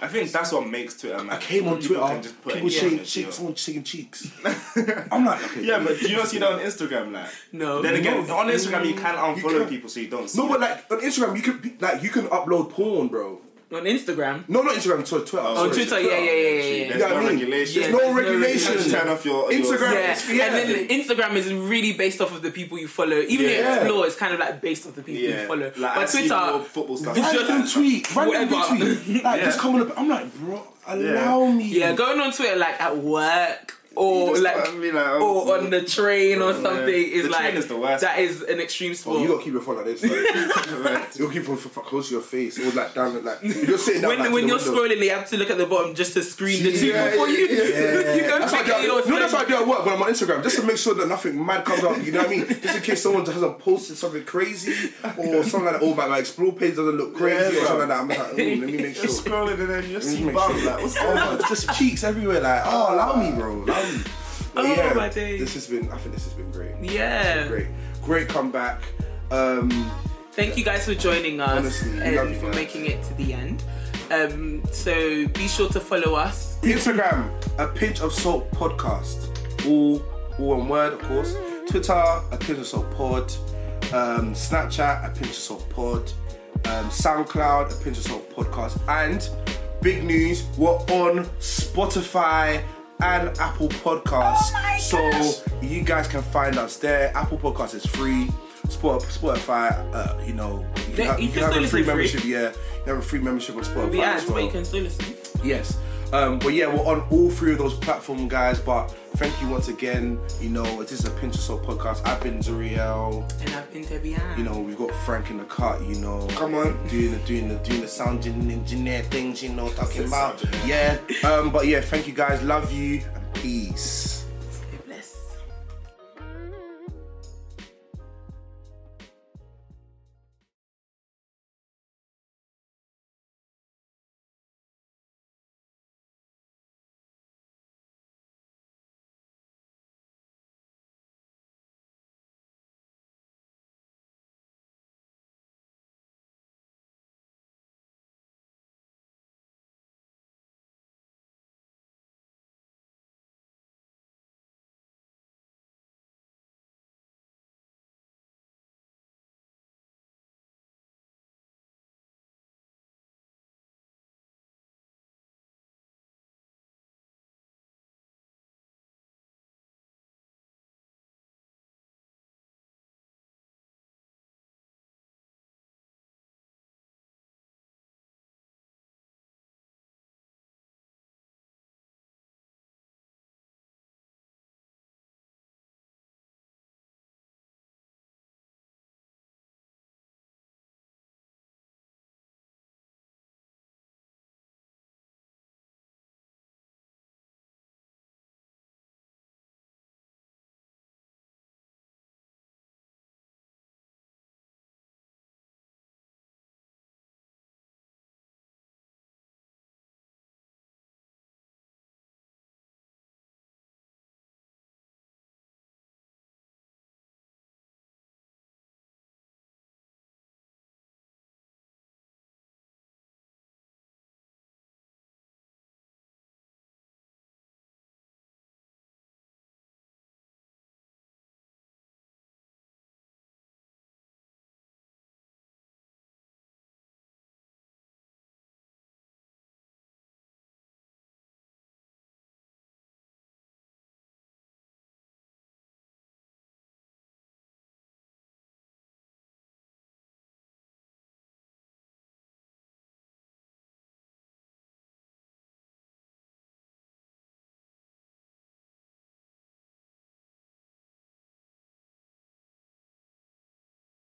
I think that's what makes Twitter. Man. I came on People Twitter. can just put People it shaking on cheeks. Someone shaking cheeks. I'm like, okay. Yeah, but do you not see that on Instagram? Like, No. Then again, No. on Instagram you can You unfollow can't. people so you don't. See No, it. but like on Instagram, you can be- like you can upload porn, bro. On Instagram. No, not Instagram. Sorry, Twitter. Oh, sorry, On Twitter, yeah, yeah, yeah, yeah, yeah. There's Yeah, no I mean, regulation. yeah, There's no there's no regulation. You can turn off your your- Instagram. Yeah. Yeah. and then Instagram is really based off of the people you follow. Even Yeah. the Explore is kind of like based off the people Yeah, you follow. like, I but see Twitter, football stuff. It's just- Random tweet, random Whatever. tweet. Like Yeah. just *laughs* coming up. I'm like, bro, allow me. yeah, going on Twitter like at work or just like, gotta be like, oh, or on the train or oh, something is The like train is the worst. that is an extreme oh, sport. Oh, sport. you gotta keep your phone like this. Like, *laughs* *laughs* you gotta keep your phone close to your face, or like down, like you're sitting down. when like, when you're window. scrolling, you have to look at the bottom just to screen the Yeah, tweet before you yeah, yeah. *laughs* you go That's what check I it do. yourself. No, that's what I do at work when I'm on Instagram, just to make sure that nothing mad comes up. You know what I mean? Just in case someone hasn't posted something crazy or something like that. Or my, my explore page doesn't look crazy or something like that. I'm like, ooh, let me make You're sure. scrolling and then you just Let see make bum. Like, what's Oh, going on? just cheeks everywhere. Like, oh, allow me, bro, allow me. *laughs* But Oh, yeah, my days. This has been. I think this has been great. Yeah. Great, great comeback. Um, Thank you guys for joining us Honestly, and for guys. making it to the end. Um, so be sure to follow us. Instagram, a pinch of salt podcast. All, all one word, of course. Twitter, a pinch of salt pod. Um, Snapchat, a pinch of salt pod. Um, SoundCloud, a pinch of salt podcast. And big news, we're on Spotify and Apple Podcasts. so you guys can find us there. Apple Podcasts is free. Spotify, uh, you know, you can, Yeah, have, you you can can have a free listen free. membership. Yeah, you have a free membership on Spotify. The as well. but you can still listen. Yes. Um, but yeah, we're on all three of those platforms, guys. But thank you once again. You know, it is a Pinch of Salt podcast. I've been Zuriel. And I've been Debbie-Ann. You know, we've got Frank in the cut. You know, come on, doing the doing the doing the sound en- engineer things. You know, talking about yeah. Um, but yeah, thank you guys. Love you and peace.